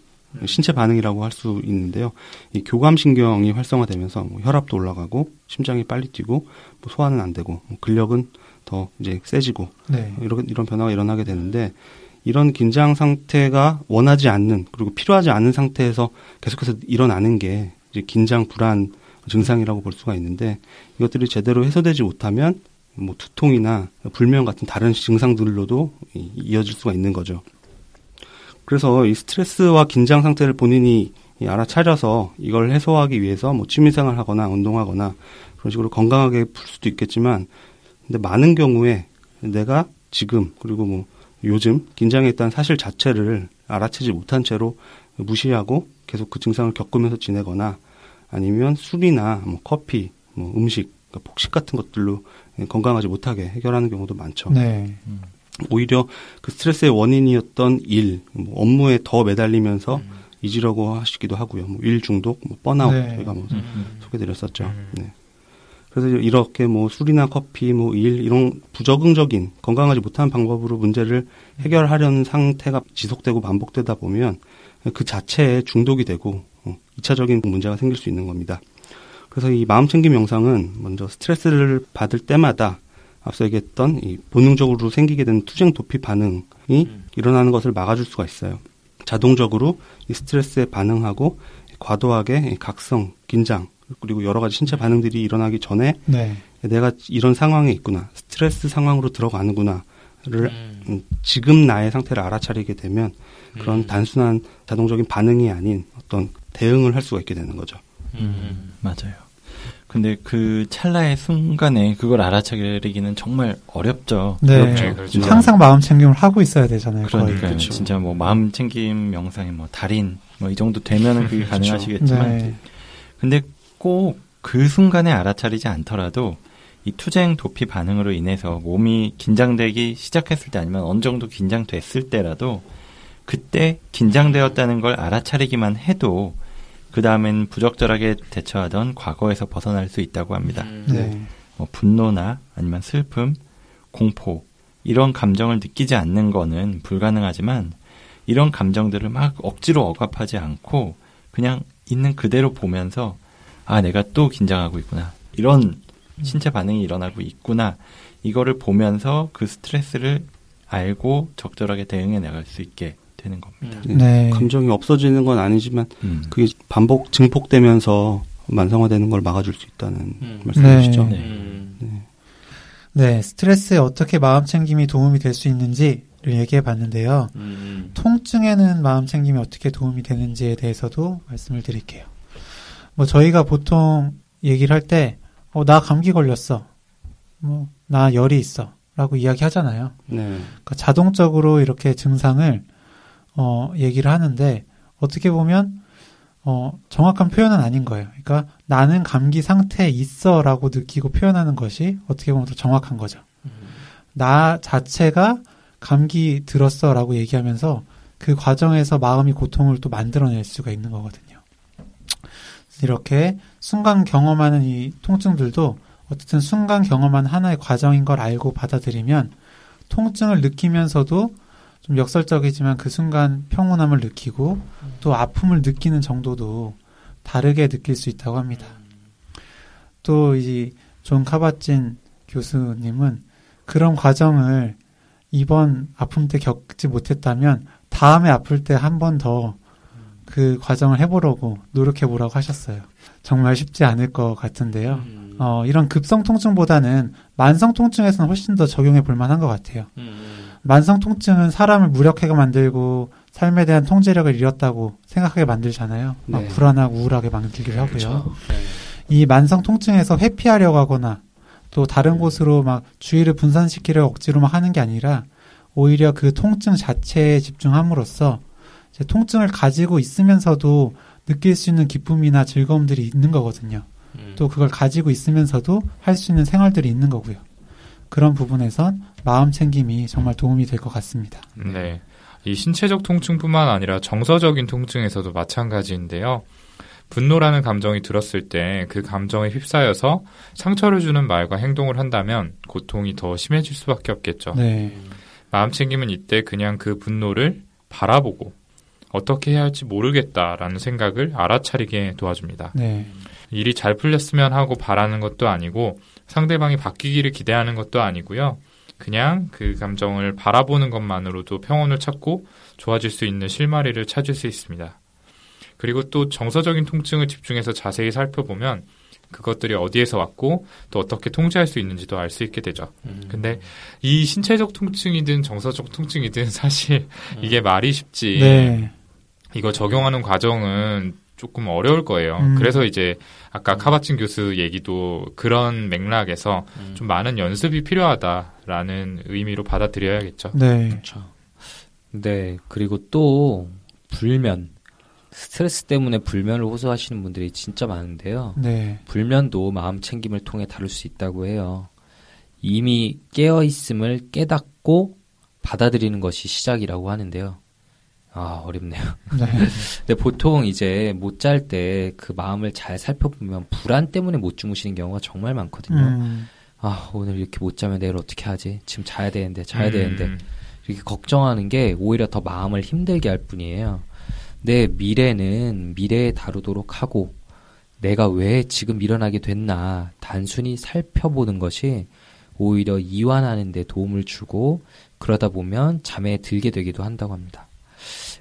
신체 반응이라고 할 수 있는데요. 이 교감신경이 활성화되면서 뭐 혈압도 올라가고 심장이 빨리 뛰고 뭐 소화는 안 되고 뭐 근력은 더 이제 세지고 네. 이런 이런 변화가 일어나게 되는데 이런 긴장 상태가 원하지 않는 그리고 필요하지 않은 상태에서 계속해서 일어나는 게 이제 긴장 불안 증상이라고 볼 수가 있는데 이것들이 제대로 해소되지 못하면 뭐 두통이나 불면 같은 다른 증상들로도 이- 이어질 수가 있는 거죠. 그래서 이 스트레스와 긴장 상태를 본인이 이 알아차려서 이걸 해소하기 위해서 뭐 취미생활 하거나 운동하거나 그런 식으로 건강하게 풀 수도 있겠지만 근데 많은 경우에 내가 지금 그리고 뭐 요즘 긴장에 있다는 사실 자체를 알아채지 못한 채로 무시하고 계속 그 증상을 겪으면서 지내거나 아니면 술이나 뭐 커피, 뭐 음식, 그러니까 폭식 같은 것들로 건강하지 못하게 해결하는 경우도 많죠. 네. 오히려 그 스트레스의 원인이었던 일, 뭐 업무에 더 매달리면서 잊으려고 하시기도 하고요. 뭐 일 중독, 뭐 번아웃 네. 저희가 뭐 음. 소개드렸었죠. 네. 그래서 이렇게 뭐 술이나 커피, 뭐 일 이런 부적응적인 건강하지 못한 방법으로 문제를 해결하려는 상태가 지속되고 반복되다 보면 그 자체에 중독이 되고 어, 2차적인 문제가 생길 수 있는 겁니다. 그래서 이 마음 챙김 영상은 먼저 스트레스를 받을 때마다 앞서 얘기했던 이 본능적으로 생기게 되는 투쟁 도피 반응이 일어나는 것을 막아줄 수가 있어요. 자동적으로 이 스트레스에 반응하고 과도하게 이 각성, 긴장 그리고 여러 가지 신체 반응들이 일어나기 전에 네. 내가 이런 상황에 있구나, 스트레스 상황으로 들어가는구나를 음, 지금 나의 상태를 알아차리게 되면 그런 단순한 자동적인 반응이 아닌 어떤 대응을 할 수가 있게 되는 거죠. 음, 맞아요. 근데 그 찰나의 순간에 그걸 알아차리기는 정말 어렵죠. 네. 네, 그렇죠. 항상 마음 챙김을 하고 있어야 되잖아요. 그러니까 그렇죠. 진짜 뭐 마음 챙김 영상에 뭐 달인 뭐 이 정도 되면은 그게 가능하시겠지만 네. 근데 꼭 그 순간에 알아차리지 않더라도 이 투쟁 도피 반응으로 인해서 몸이 긴장되기 시작했을 때 아니면 어느 정도 긴장됐을 때라도 그때 긴장되었다는 걸 알아차리기만 해도 그 다음엔 부적절하게 대처하던 과거에서 벗어날 수 있다고 합니다. 네. 뭐 분노나 아니면 슬픔, 공포 이런 감정을 느끼지 않는 거는 불가능하지만 이런 감정들을 막 억지로 억압하지 않고 그냥 있는 그대로 보면서 아 내가 또 긴장하고 있구나 이런 신체 반응이 일어나고 있구나 이거를 보면서 그 스트레스를 알고 적절하게 대응해 나갈 수 있게 되는 겁니다. 네. 감정이 없어지는 건 아니지만 음. 그게 반복 증폭되면서 만성화되는 걸 막아줄 수 있다는 음. 말씀이시죠. 네. 음. 네. 스트레스에 어떻게 마음 챙김이 도움이 될 수 있는지를 얘기해 봤는데요. 음. 통증에는 마음 챙김이 어떻게 도움이 되는지에 대해서도 말씀을 드릴게요. 뭐 저희가 보통 얘기를 할 때, 어, 나 감기 걸렸어. 뭐, 나 열이 있어. 라고 이야기 하잖아요. 네. 그러니까 자동적으로 이렇게 증상을, 어, 얘기를 하는데, 어떻게 보면, 어, 정확한 표현은 아닌 거예요. 그러니까 나는 감기 상태에 있어 라고 느끼고 표현하는 것이 어떻게 보면 더 정확한 거죠. 나 자체가 감기 들었어 라고 얘기하면서 그 과정에서 마음이 고통을 또 만들어낼 수가 있는 거거든요. 이렇게 순간 경험하는 이 통증들도 어쨌든 순간 경험한 하나의 과정인 걸 알고 받아들이면 통증을 느끼면서도 좀 역설적이지만 그 순간 평온함을 느끼고 또 아픔을 느끼는 정도도 다르게 느낄 수 있다고 합니다. 또 이 존 카바찐 교수님은 그런 과정을 이번 아픔 때 겪지 못했다면 다음에 아플 때 한 번 더 그 과정을 해보려고 노력해보라고 하셨어요. 정말 쉽지 않을 것 같은데요. 음. 어, 이런 급성 통증보다는 만성 통증에서는 훨씬 더 적용해 볼 만한 것 같아요. 음. 만성 통증은 사람을 무력하게 만들고 삶에 대한 통제력을 잃었다고 생각하게 만들잖아요. 막 네. 불안하고 우울하게 만들기도 하고요. 그렇죠. 네. 이 만성 통증에서 회피하려고 하거나 또 다른 곳으로 막 주의를 분산시키려 억지로 막 하는 게 아니라 오히려 그 통증 자체에 집중함으로써 통증을 가지고 있으면서도 느낄 수 있는 기쁨이나 즐거움들이 있는 거거든요. 음. 또 그걸 가지고 있으면서도 할 수 있는 생활들이 있는 거고요. 그런 부분에선 마음 챙김이 정말 도움이 될 것 같습니다. 네. 이 신체적 통증뿐만 아니라 정서적인 통증에서도 마찬가지인데요. 분노라는 감정이 들었을 때 그 감정에 휩싸여서 상처를 주는 말과 행동을 한다면 고통이 더 심해질 수밖에 없겠죠. 네. 마음 챙김은 이때 그냥 그 분노를 바라보고 어떻게 해야 할지 모르겠다라는 생각을 알아차리게 도와줍니다. 네. 일이 잘 풀렸으면 하고 바라는 것도 아니고 상대방이 바뀌기를 기대하는 것도 아니고요. 그냥 그 감정을 바라보는 것만으로도 평온을 찾고 좋아질 수 있는 실마리를 찾을 수 있습니다. 그리고 또 정서적인 통증을 집중해서 자세히 살펴보면 그것들이 어디에서 왔고 또 어떻게 통제할 수 있는지도 알 수 있게 되죠. 음. 근데 이 신체적 통증이든 정서적 통증이든 사실 이게 말이 쉽지 네. 이거 적용하는 과정은 조금 어려울 거예요. 음. 그래서 이제 아까 카바친 교수 얘기도 그런 맥락에서 음. 좀 많은 연습이 필요하다라는 의미로 받아들여야겠죠. 네. 그렇죠. 네, 그리고 또 불면 스트레스 때문에 불면을 호소하시는 분들이 진짜 많은데요. 네. 불면도 마음 챙김을 통해 다룰 수 있다고 해요. 이미 깨어 있음을 깨닫고 받아들이는 것이 시작이라고 하는데요. 아, 어렵네요. 네. 근데 보통 이제 못 잘 때 그 마음을 잘 살펴보면 불안 때문에 못 주무시는 경우가 정말 많거든요. 음. 아, 오늘 이렇게 못 자면 내일 어떻게 하지? 지금 자야 되는데, 자야 음, 되는데. 이렇게 걱정하는 게 오히려 더 마음을 힘들게 할 뿐이에요. 내 미래는 미래에 다루도록 하고 내가 왜 지금 일어나게 됐나 단순히 살펴보는 것이 오히려 이완하는 데 도움을 주고 그러다 보면 잠에 들게 되기도 한다고 합니다.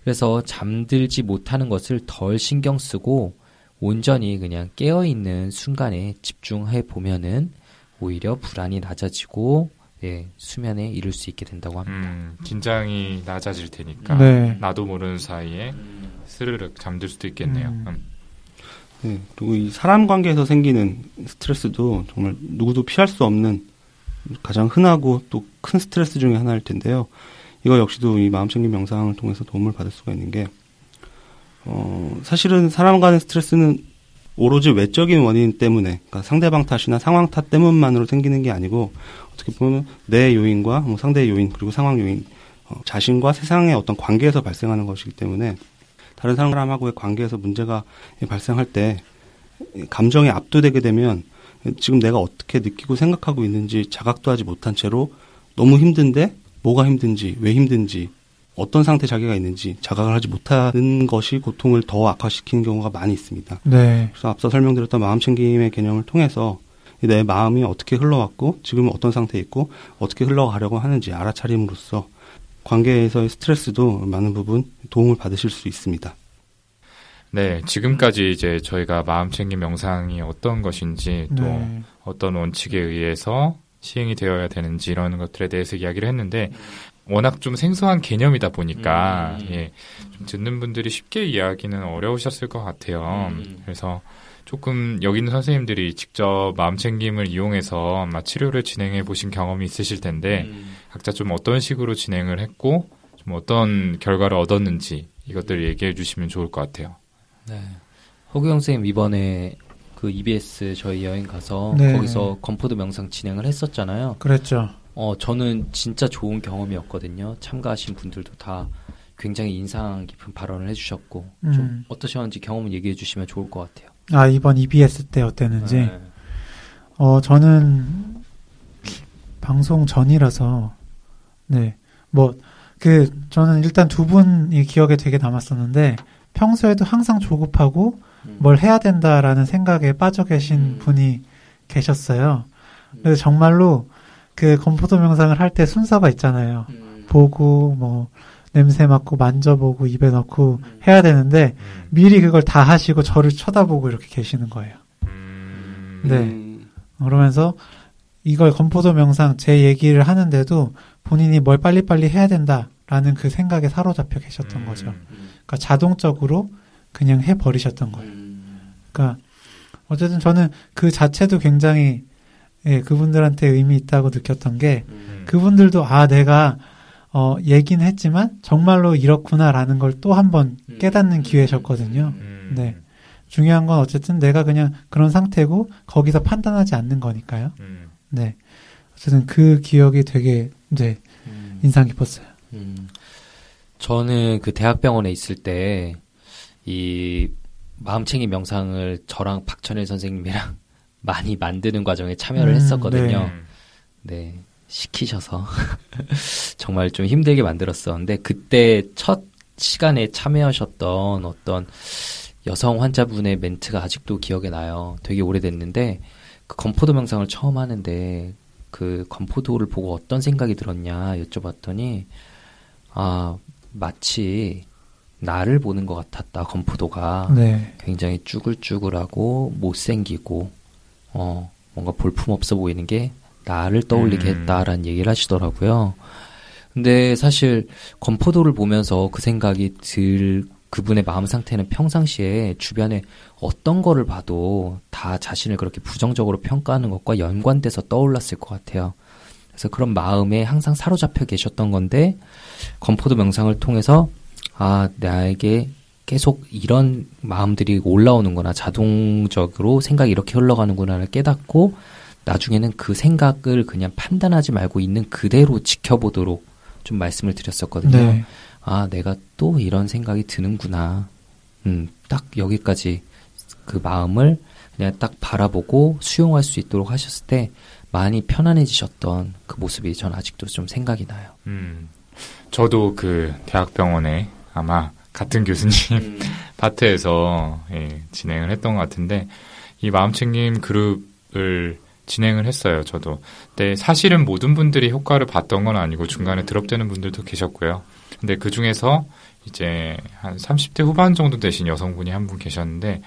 그래서 잠들지 못하는 것을 덜 신경 쓰고 온전히 그냥 깨어 있는 순간에 집중해 보면은 오히려 불안이 낮아지고 예, 수면에 이룰 수 있게 된다고 합니다. 음, 긴장이 낮아질 테니까 네. 나도 모르는 사이에 스르륵 잠들 수도 있겠네요. 음. 음. 네, 그리고 이 사람 관계에서 생기는 스트레스도 정말 누구도 피할 수 없는 가장 흔하고 또 큰 스트레스 중에 하나일 텐데요. 이거 역시도 이 마음챙김 명상을 통해서 도움을 받을 수가 있는 게, 어, 사실은 사람 간의 스트레스는 오로지 외적인 원인 때문에, 그러니까 상대방 탓이나 상황 탓 때문만으로 생기는 게 아니고, 어떻게 보면 내 요인과 뭐 상대의 요인, 그리고 상황 요인, 어, 자신과 세상의 어떤 관계에서 발생하는 것이기 때문에, 다른 사람하고의 관계에서 문제가 발생할 때 감정에 압도되게 되면 지금 내가 어떻게 느끼고 생각하고 있는지 자각도 하지 못한 채로 너무 힘든데 뭐가 힘든지 왜 힘든지 어떤 상태 자기가 있는지 자각을 하지 못하는 것이 고통을 더 악화시키는 경우가 많이 있습니다. 네. 그래서 앞서 설명드렸던 마음 챙김의 개념을 통해서 내 마음이 어떻게 흘러왔고 지금 어떤 상태에 있고 어떻게 흘러가려고 하는지 알아차림으로써 관계에서의 스트레스도 많은 부분 도움을 받으실 수 있습니다. 네, 지금까지 이제 저희가 마음 챙김 명상이 어떤 것인지 또 네. 어떤 원칙에 의해서 시행이 되어야 되는지 이런 것들에 대해서 이야기를 했는데 워낙 좀 생소한 개념이다 보니까 음. 예, 좀 듣는 분들이 쉽게 이해하기는 어려우셨을 것 같아요. 음. 그래서 조금 여기 있는 선생님들이 직접 마음챙김을 이용해서 아마 치료를 진행해 보신 경험이 있으실 텐데 음. 각자 좀 어떤 식으로 진행을 했고 좀 어떤 결과를 얻었는지 이것들을 얘기해 주시면 좋을 것 같아요. 네. 허규영 선생님 이번에 그 EBS 저희 여행 가서 네. 거기서 건포도 명상 진행을 했었잖아요. 그랬죠. 어, 저는 진짜 좋은 경험이었거든요. 참가하신 분들도 다 굉장히 인상 깊은 발언을 해주셨고 좀 음. 어떠셨는지 경험을 얘기해 주시면 좋을 것 같아요. 아, 이번 EBS 때 어땠는지. 네. 어, 저는 방송 전이라서, 네. 뭐, 그, 저는 일단 두 분이 기억에 되게 남았었는데, 평소에도 항상 조급하고 음. 뭘 해야 된다라는 생각에 빠져 계신 음. 분이 계셨어요. 그래서 정말로 그 건포도 명상을 할 때 순서가 있잖아요. 음. 보고, 뭐, 냄새 맡고, 만져보고, 입에 넣고 음. 해야 되는데, 미리 그걸 다 하시고 저를 쳐다보고 이렇게 계시는 거예요. 음, 네. 음, 그러면서 이걸 건포도 명상 제 얘기를 하는데도 본인이 뭘 빨리빨리 해야 된다라는 그 생각에 사로잡혀 계셨던 음, 거죠. 그러니까 자동적으로 그냥 해버리셨던 거예요. 음. 그러니까 어쨌든 저는 그 자체도 굉장히 예, 그분들한테 의미 있다고 느꼈던 게 음. 그분들도 아 내가 어 얘기는 했지만 정말로 이렇구나라는 걸 또 한번 음. 깨닫는 기회셨거든요. 음, 네. 중요한 건 어쨌든 내가 그냥 그런 상태고 거기서 판단하지 않는 거니까요. 음, 네. 어쨌든 그 기억이 되게 네 음. 인상 깊었어요. 음. 저는 그 대학병원에 있을 때, 이, 마음챙김 명상을 저랑 박천일 선생님이랑 많이 만드는 과정에 참여를 음, 했었거든요. 음. 네. 시키셔서 정말 좀 힘들게 만들었었는데 그때 첫 시간에 참여하셨던 어떤 여성 환자분의 멘트가 아직도 기억에 나요. 되게 오래됐는데 그 건포도 명상을 처음 하는데 그 건포도를 보고 어떤 생각이 들었냐 여쭤봤더니 아 마치 나를 보는 것 같았다 건포도가 네. 굉장히 쭈글쭈글하고 못생기고 어 뭔가 볼품 없어 보이는 게 나를 떠올리게 음. 했다라는 얘기를 하시더라고요. 근데 사실 건포도를 보면서 그 생각이 들 그분의 마음 상태는 평상시에 주변에 어떤 거를 봐도 다 자신을 그렇게 부정적으로 평가하는 것과 연관돼서 떠올랐을 것 같아요. 그래서 그런 마음에 항상 사로잡혀 계셨던 건데 건포도 명상을 통해서 아 나에게 계속 이런 마음들이 올라오는구나 자동적으로 생각이 이렇게 흘러가는구나를 깨닫고 나중에는 그 생각을 그냥 판단하지 말고 있는 그대로 지켜보도록 좀 말씀을 드렸었거든요. 네. 아, 내가 또 이런 생각이 드는구나. 음, 딱 여기까지 그 마음을 그냥 딱 바라보고 수용할 수 있도록 하셨을 때 많이 편안해지셨던 그 모습이 전 아직도 좀 생각이 나요. 음. 저도 그 대학병원에 아마 같은 교수님 파트에서 예, 진행을 했던 것 같은데 이 마음챙김 그룹을 진행을 했어요. 저도. 근데 사실은 모든 분들이 효과를 봤던 건 아니고 중간에 드롭되는 분들도 계셨고요. 근데 그 중에서 이제 한 30대 후반 정도 되신 여성분이 한 분 계셨는데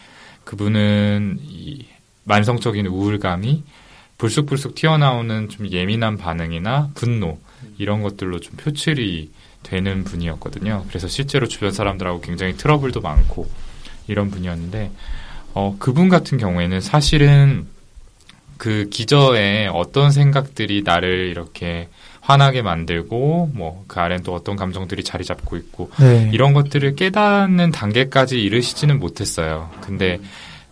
그분은 이 만성적인 우울감이 불쑥불쑥 튀어나오는 좀 예민한 반응이나 분노 이런 것들로 좀 표출이 되는 분이었거든요. 그래서 실제로 주변 사람들하고 굉장히 트러블도 많고 이런 분이었는데 어, 그분 같은 경우에는 사실은 그 기저에 어떤 생각들이 나를 이렇게 화나게 만들고 뭐 그 아래는 또 어떤 감정들이 자리 잡고 있고 네. 이런 것들을 깨닫는 단계까지 이르시지는 못했어요. 근데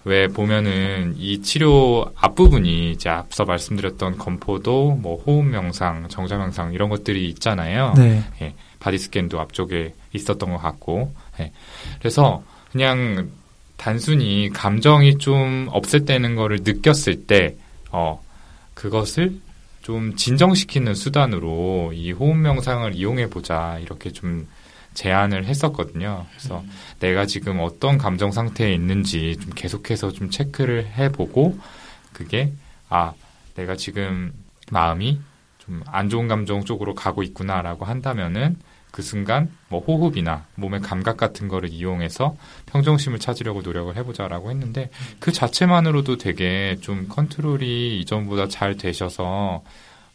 왜 보면은 이 치료 앞부분이 이제 앞서 말씀드렸던 건포도, 뭐 호흡 명상, 정자 명상 이런 것들이 있잖아요. 네. 예, body scan도 앞쪽에 있었던 것 같고. 예. 그래서 그냥 단순히 감정이 좀 up됐다는 거를 느꼈을 때, 어, 그것을 좀 진정시키는 수단으로 이 호흡 명상을 이용해 보자 이렇게 좀 제안을 했었거든요. 그래서 내가 지금 어떤 감정 상태에 있는지 좀 계속해서 좀 체크를 해보고 그게 아 내가 지금 마음이 좀 안 좋은 감정 쪽으로 가고 있구나라고 한다면은 그 순간 뭐 호흡이나 몸의 감각 같은 거를 이용해서 평정심을 찾으려고 노력을 해보자라고 했는데 그 자체만으로도 되게 좀 컨트롤이 이전보다 잘 되셔서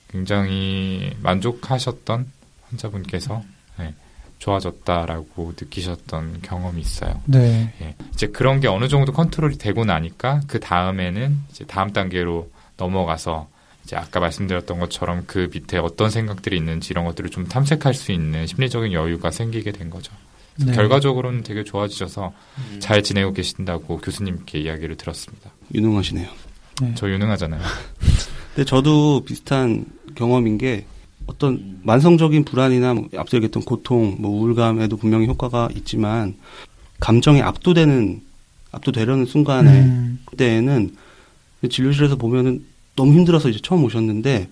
굉장히 만족하셨던 환자분께서 네, 좋아졌다라고 느끼셨던 경험이 있어요. 네. 예. 이제 그런 게 어느 정도 컨트롤이 되고 나니까 그 다음에는 이제 다음 단계로 넘어가서 이제 아까 말씀드렸던 것처럼 그 밑에 어떤 생각들이 있는지 이런 것들을 좀 탐색할 수 있는 심리적인 여유가 생기게 된 거죠. 네. 결과적으로는 되게 좋아지셔서 잘 지내고 계신다고 교수님께 이야기를 들었습니다. 유능하시네요. 네. 저 유능하잖아요. 근데 저도 비슷한 경험인 게 어떤 만성적인 불안이나 뭐 앞서 얘기했던 고통, 뭐 우울감에도 분명히 효과가 있지만 감정에 압도되는 압도되려는 순간에 음, 그때에는 진료실에서 보면은 너무 힘들어서 이제 처음 오셨는데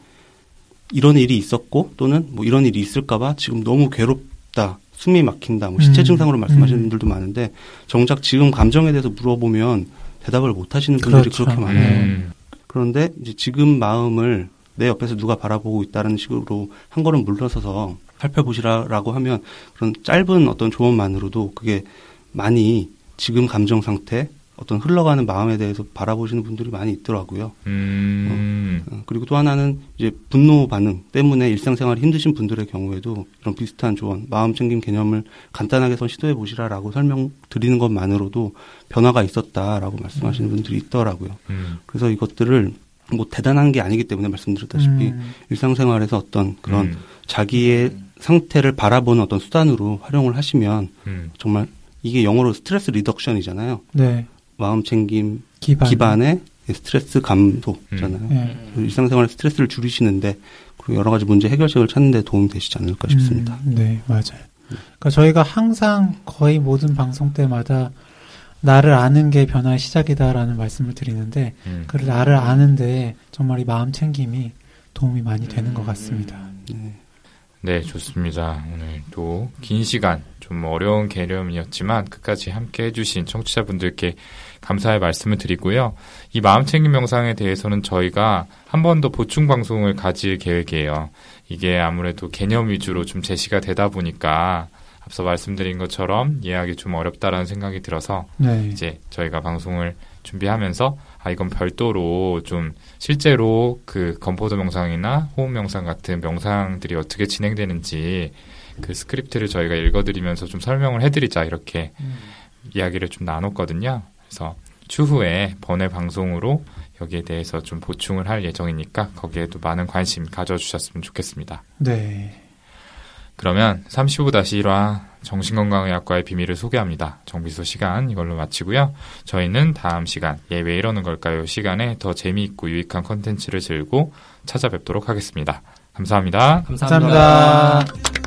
이런 일이 있었고 또는 뭐 이런 일이 있을까봐 지금 너무 괴롭다, 숨이 막힌다, 뭐 시체 음, 증상으로 말씀하시는 음. 분들도 많은데 정작 지금 감정에 대해서 물어보면 대답을 못 하시는 분들이 그렇죠. 그렇게 많아요. 음, 그런데 이제 지금 마음을 내 옆에서 누가 바라보고 있다는 식으로 한 걸음 물러서서 살펴보시라라고 하면 그런 짧은 어떤 조언만으로도 그게 많이 지금 감정 상태 어떤 흘러가는 마음에 대해서 바라보시는 분들이 많이 있더라고요. 음, 어, 그리고 또 하나는 이제 분노 반응 때문에 일상생활이 힘드신 분들의 경우에도 이런 비슷한 조언, 마음 챙김 개념을 간단하게 선 시도해 보시라라고 설명드리는 것만으로도 변화가 있었다라고 말씀하시는 분들이 있더라고요. 음, 그래서 이것들을 뭐 대단한 게 아니기 때문에 말씀드렸다시피 음, 일상생활에서 어떤 그런 음, 자기의 상태를 바라보는 어떤 수단으로 활용을 하시면 음, 정말 이게 영어로 stress reduction이잖아요. 네. 마음 챙김 기반. 기반의 스트레스 감소잖아요. 네. 일상생활 스트레스를 줄이시는데 그리고 여러 가지 문제 해결책을 찾는 데 도움이 되시지 않을까 싶습니다. 음, 네, 맞아요. 그러니까 저희가 항상 거의 모든 방송 때마다 나를 아는 게 변화의 시작이다라는 말씀을 드리는데 음. 그 나를 아는데 정말 이 마음 챙김이 도움이 많이 되는 것 같습니다. 네. 네, 좋습니다. 오늘 또 긴 시간 좀 어려운 개념이었지만 끝까지 함께 해주신 청취자분들께 감사의 말씀을 드리고요. 이 마음 챙김 명상에 대해서는 저희가 한 번 더 보충 방송을 가질 계획이에요. 이게 아무래도 개념 위주로 좀 제시가 되다 보니까 앞서 말씀드린 것처럼 이해하기 좀 어렵다라는 생각이 들어서 네. 이제 저희가 방송을 준비하면서 아 이건 별도로 좀 실제로 그 건포도 명상이나 호흡 명상 같은 명상들이 어떻게 진행되는지 그 스크립트를 저희가 읽어드리면서 좀 설명을 해드리자 이렇게 이야기를 좀 나눴거든요. 그래서 추후에 번외 방송으로 여기에 대해서 좀 보충을 할 예정이니까 거기에도 많은 관심 가져주셨으면 좋겠습니다. 네. 그러면 35-1화 정신건강의학과의 비밀을 소개합니다. 정비소 시간 이걸로 마치고요. 저희는 다음 시간 예 왜 이러는 걸까요? 시간에 더 재미있고 유익한 컨텐츠를 들고 찾아뵙도록 하겠습니다. 감사합니다. 감사합니다. 감사합니다.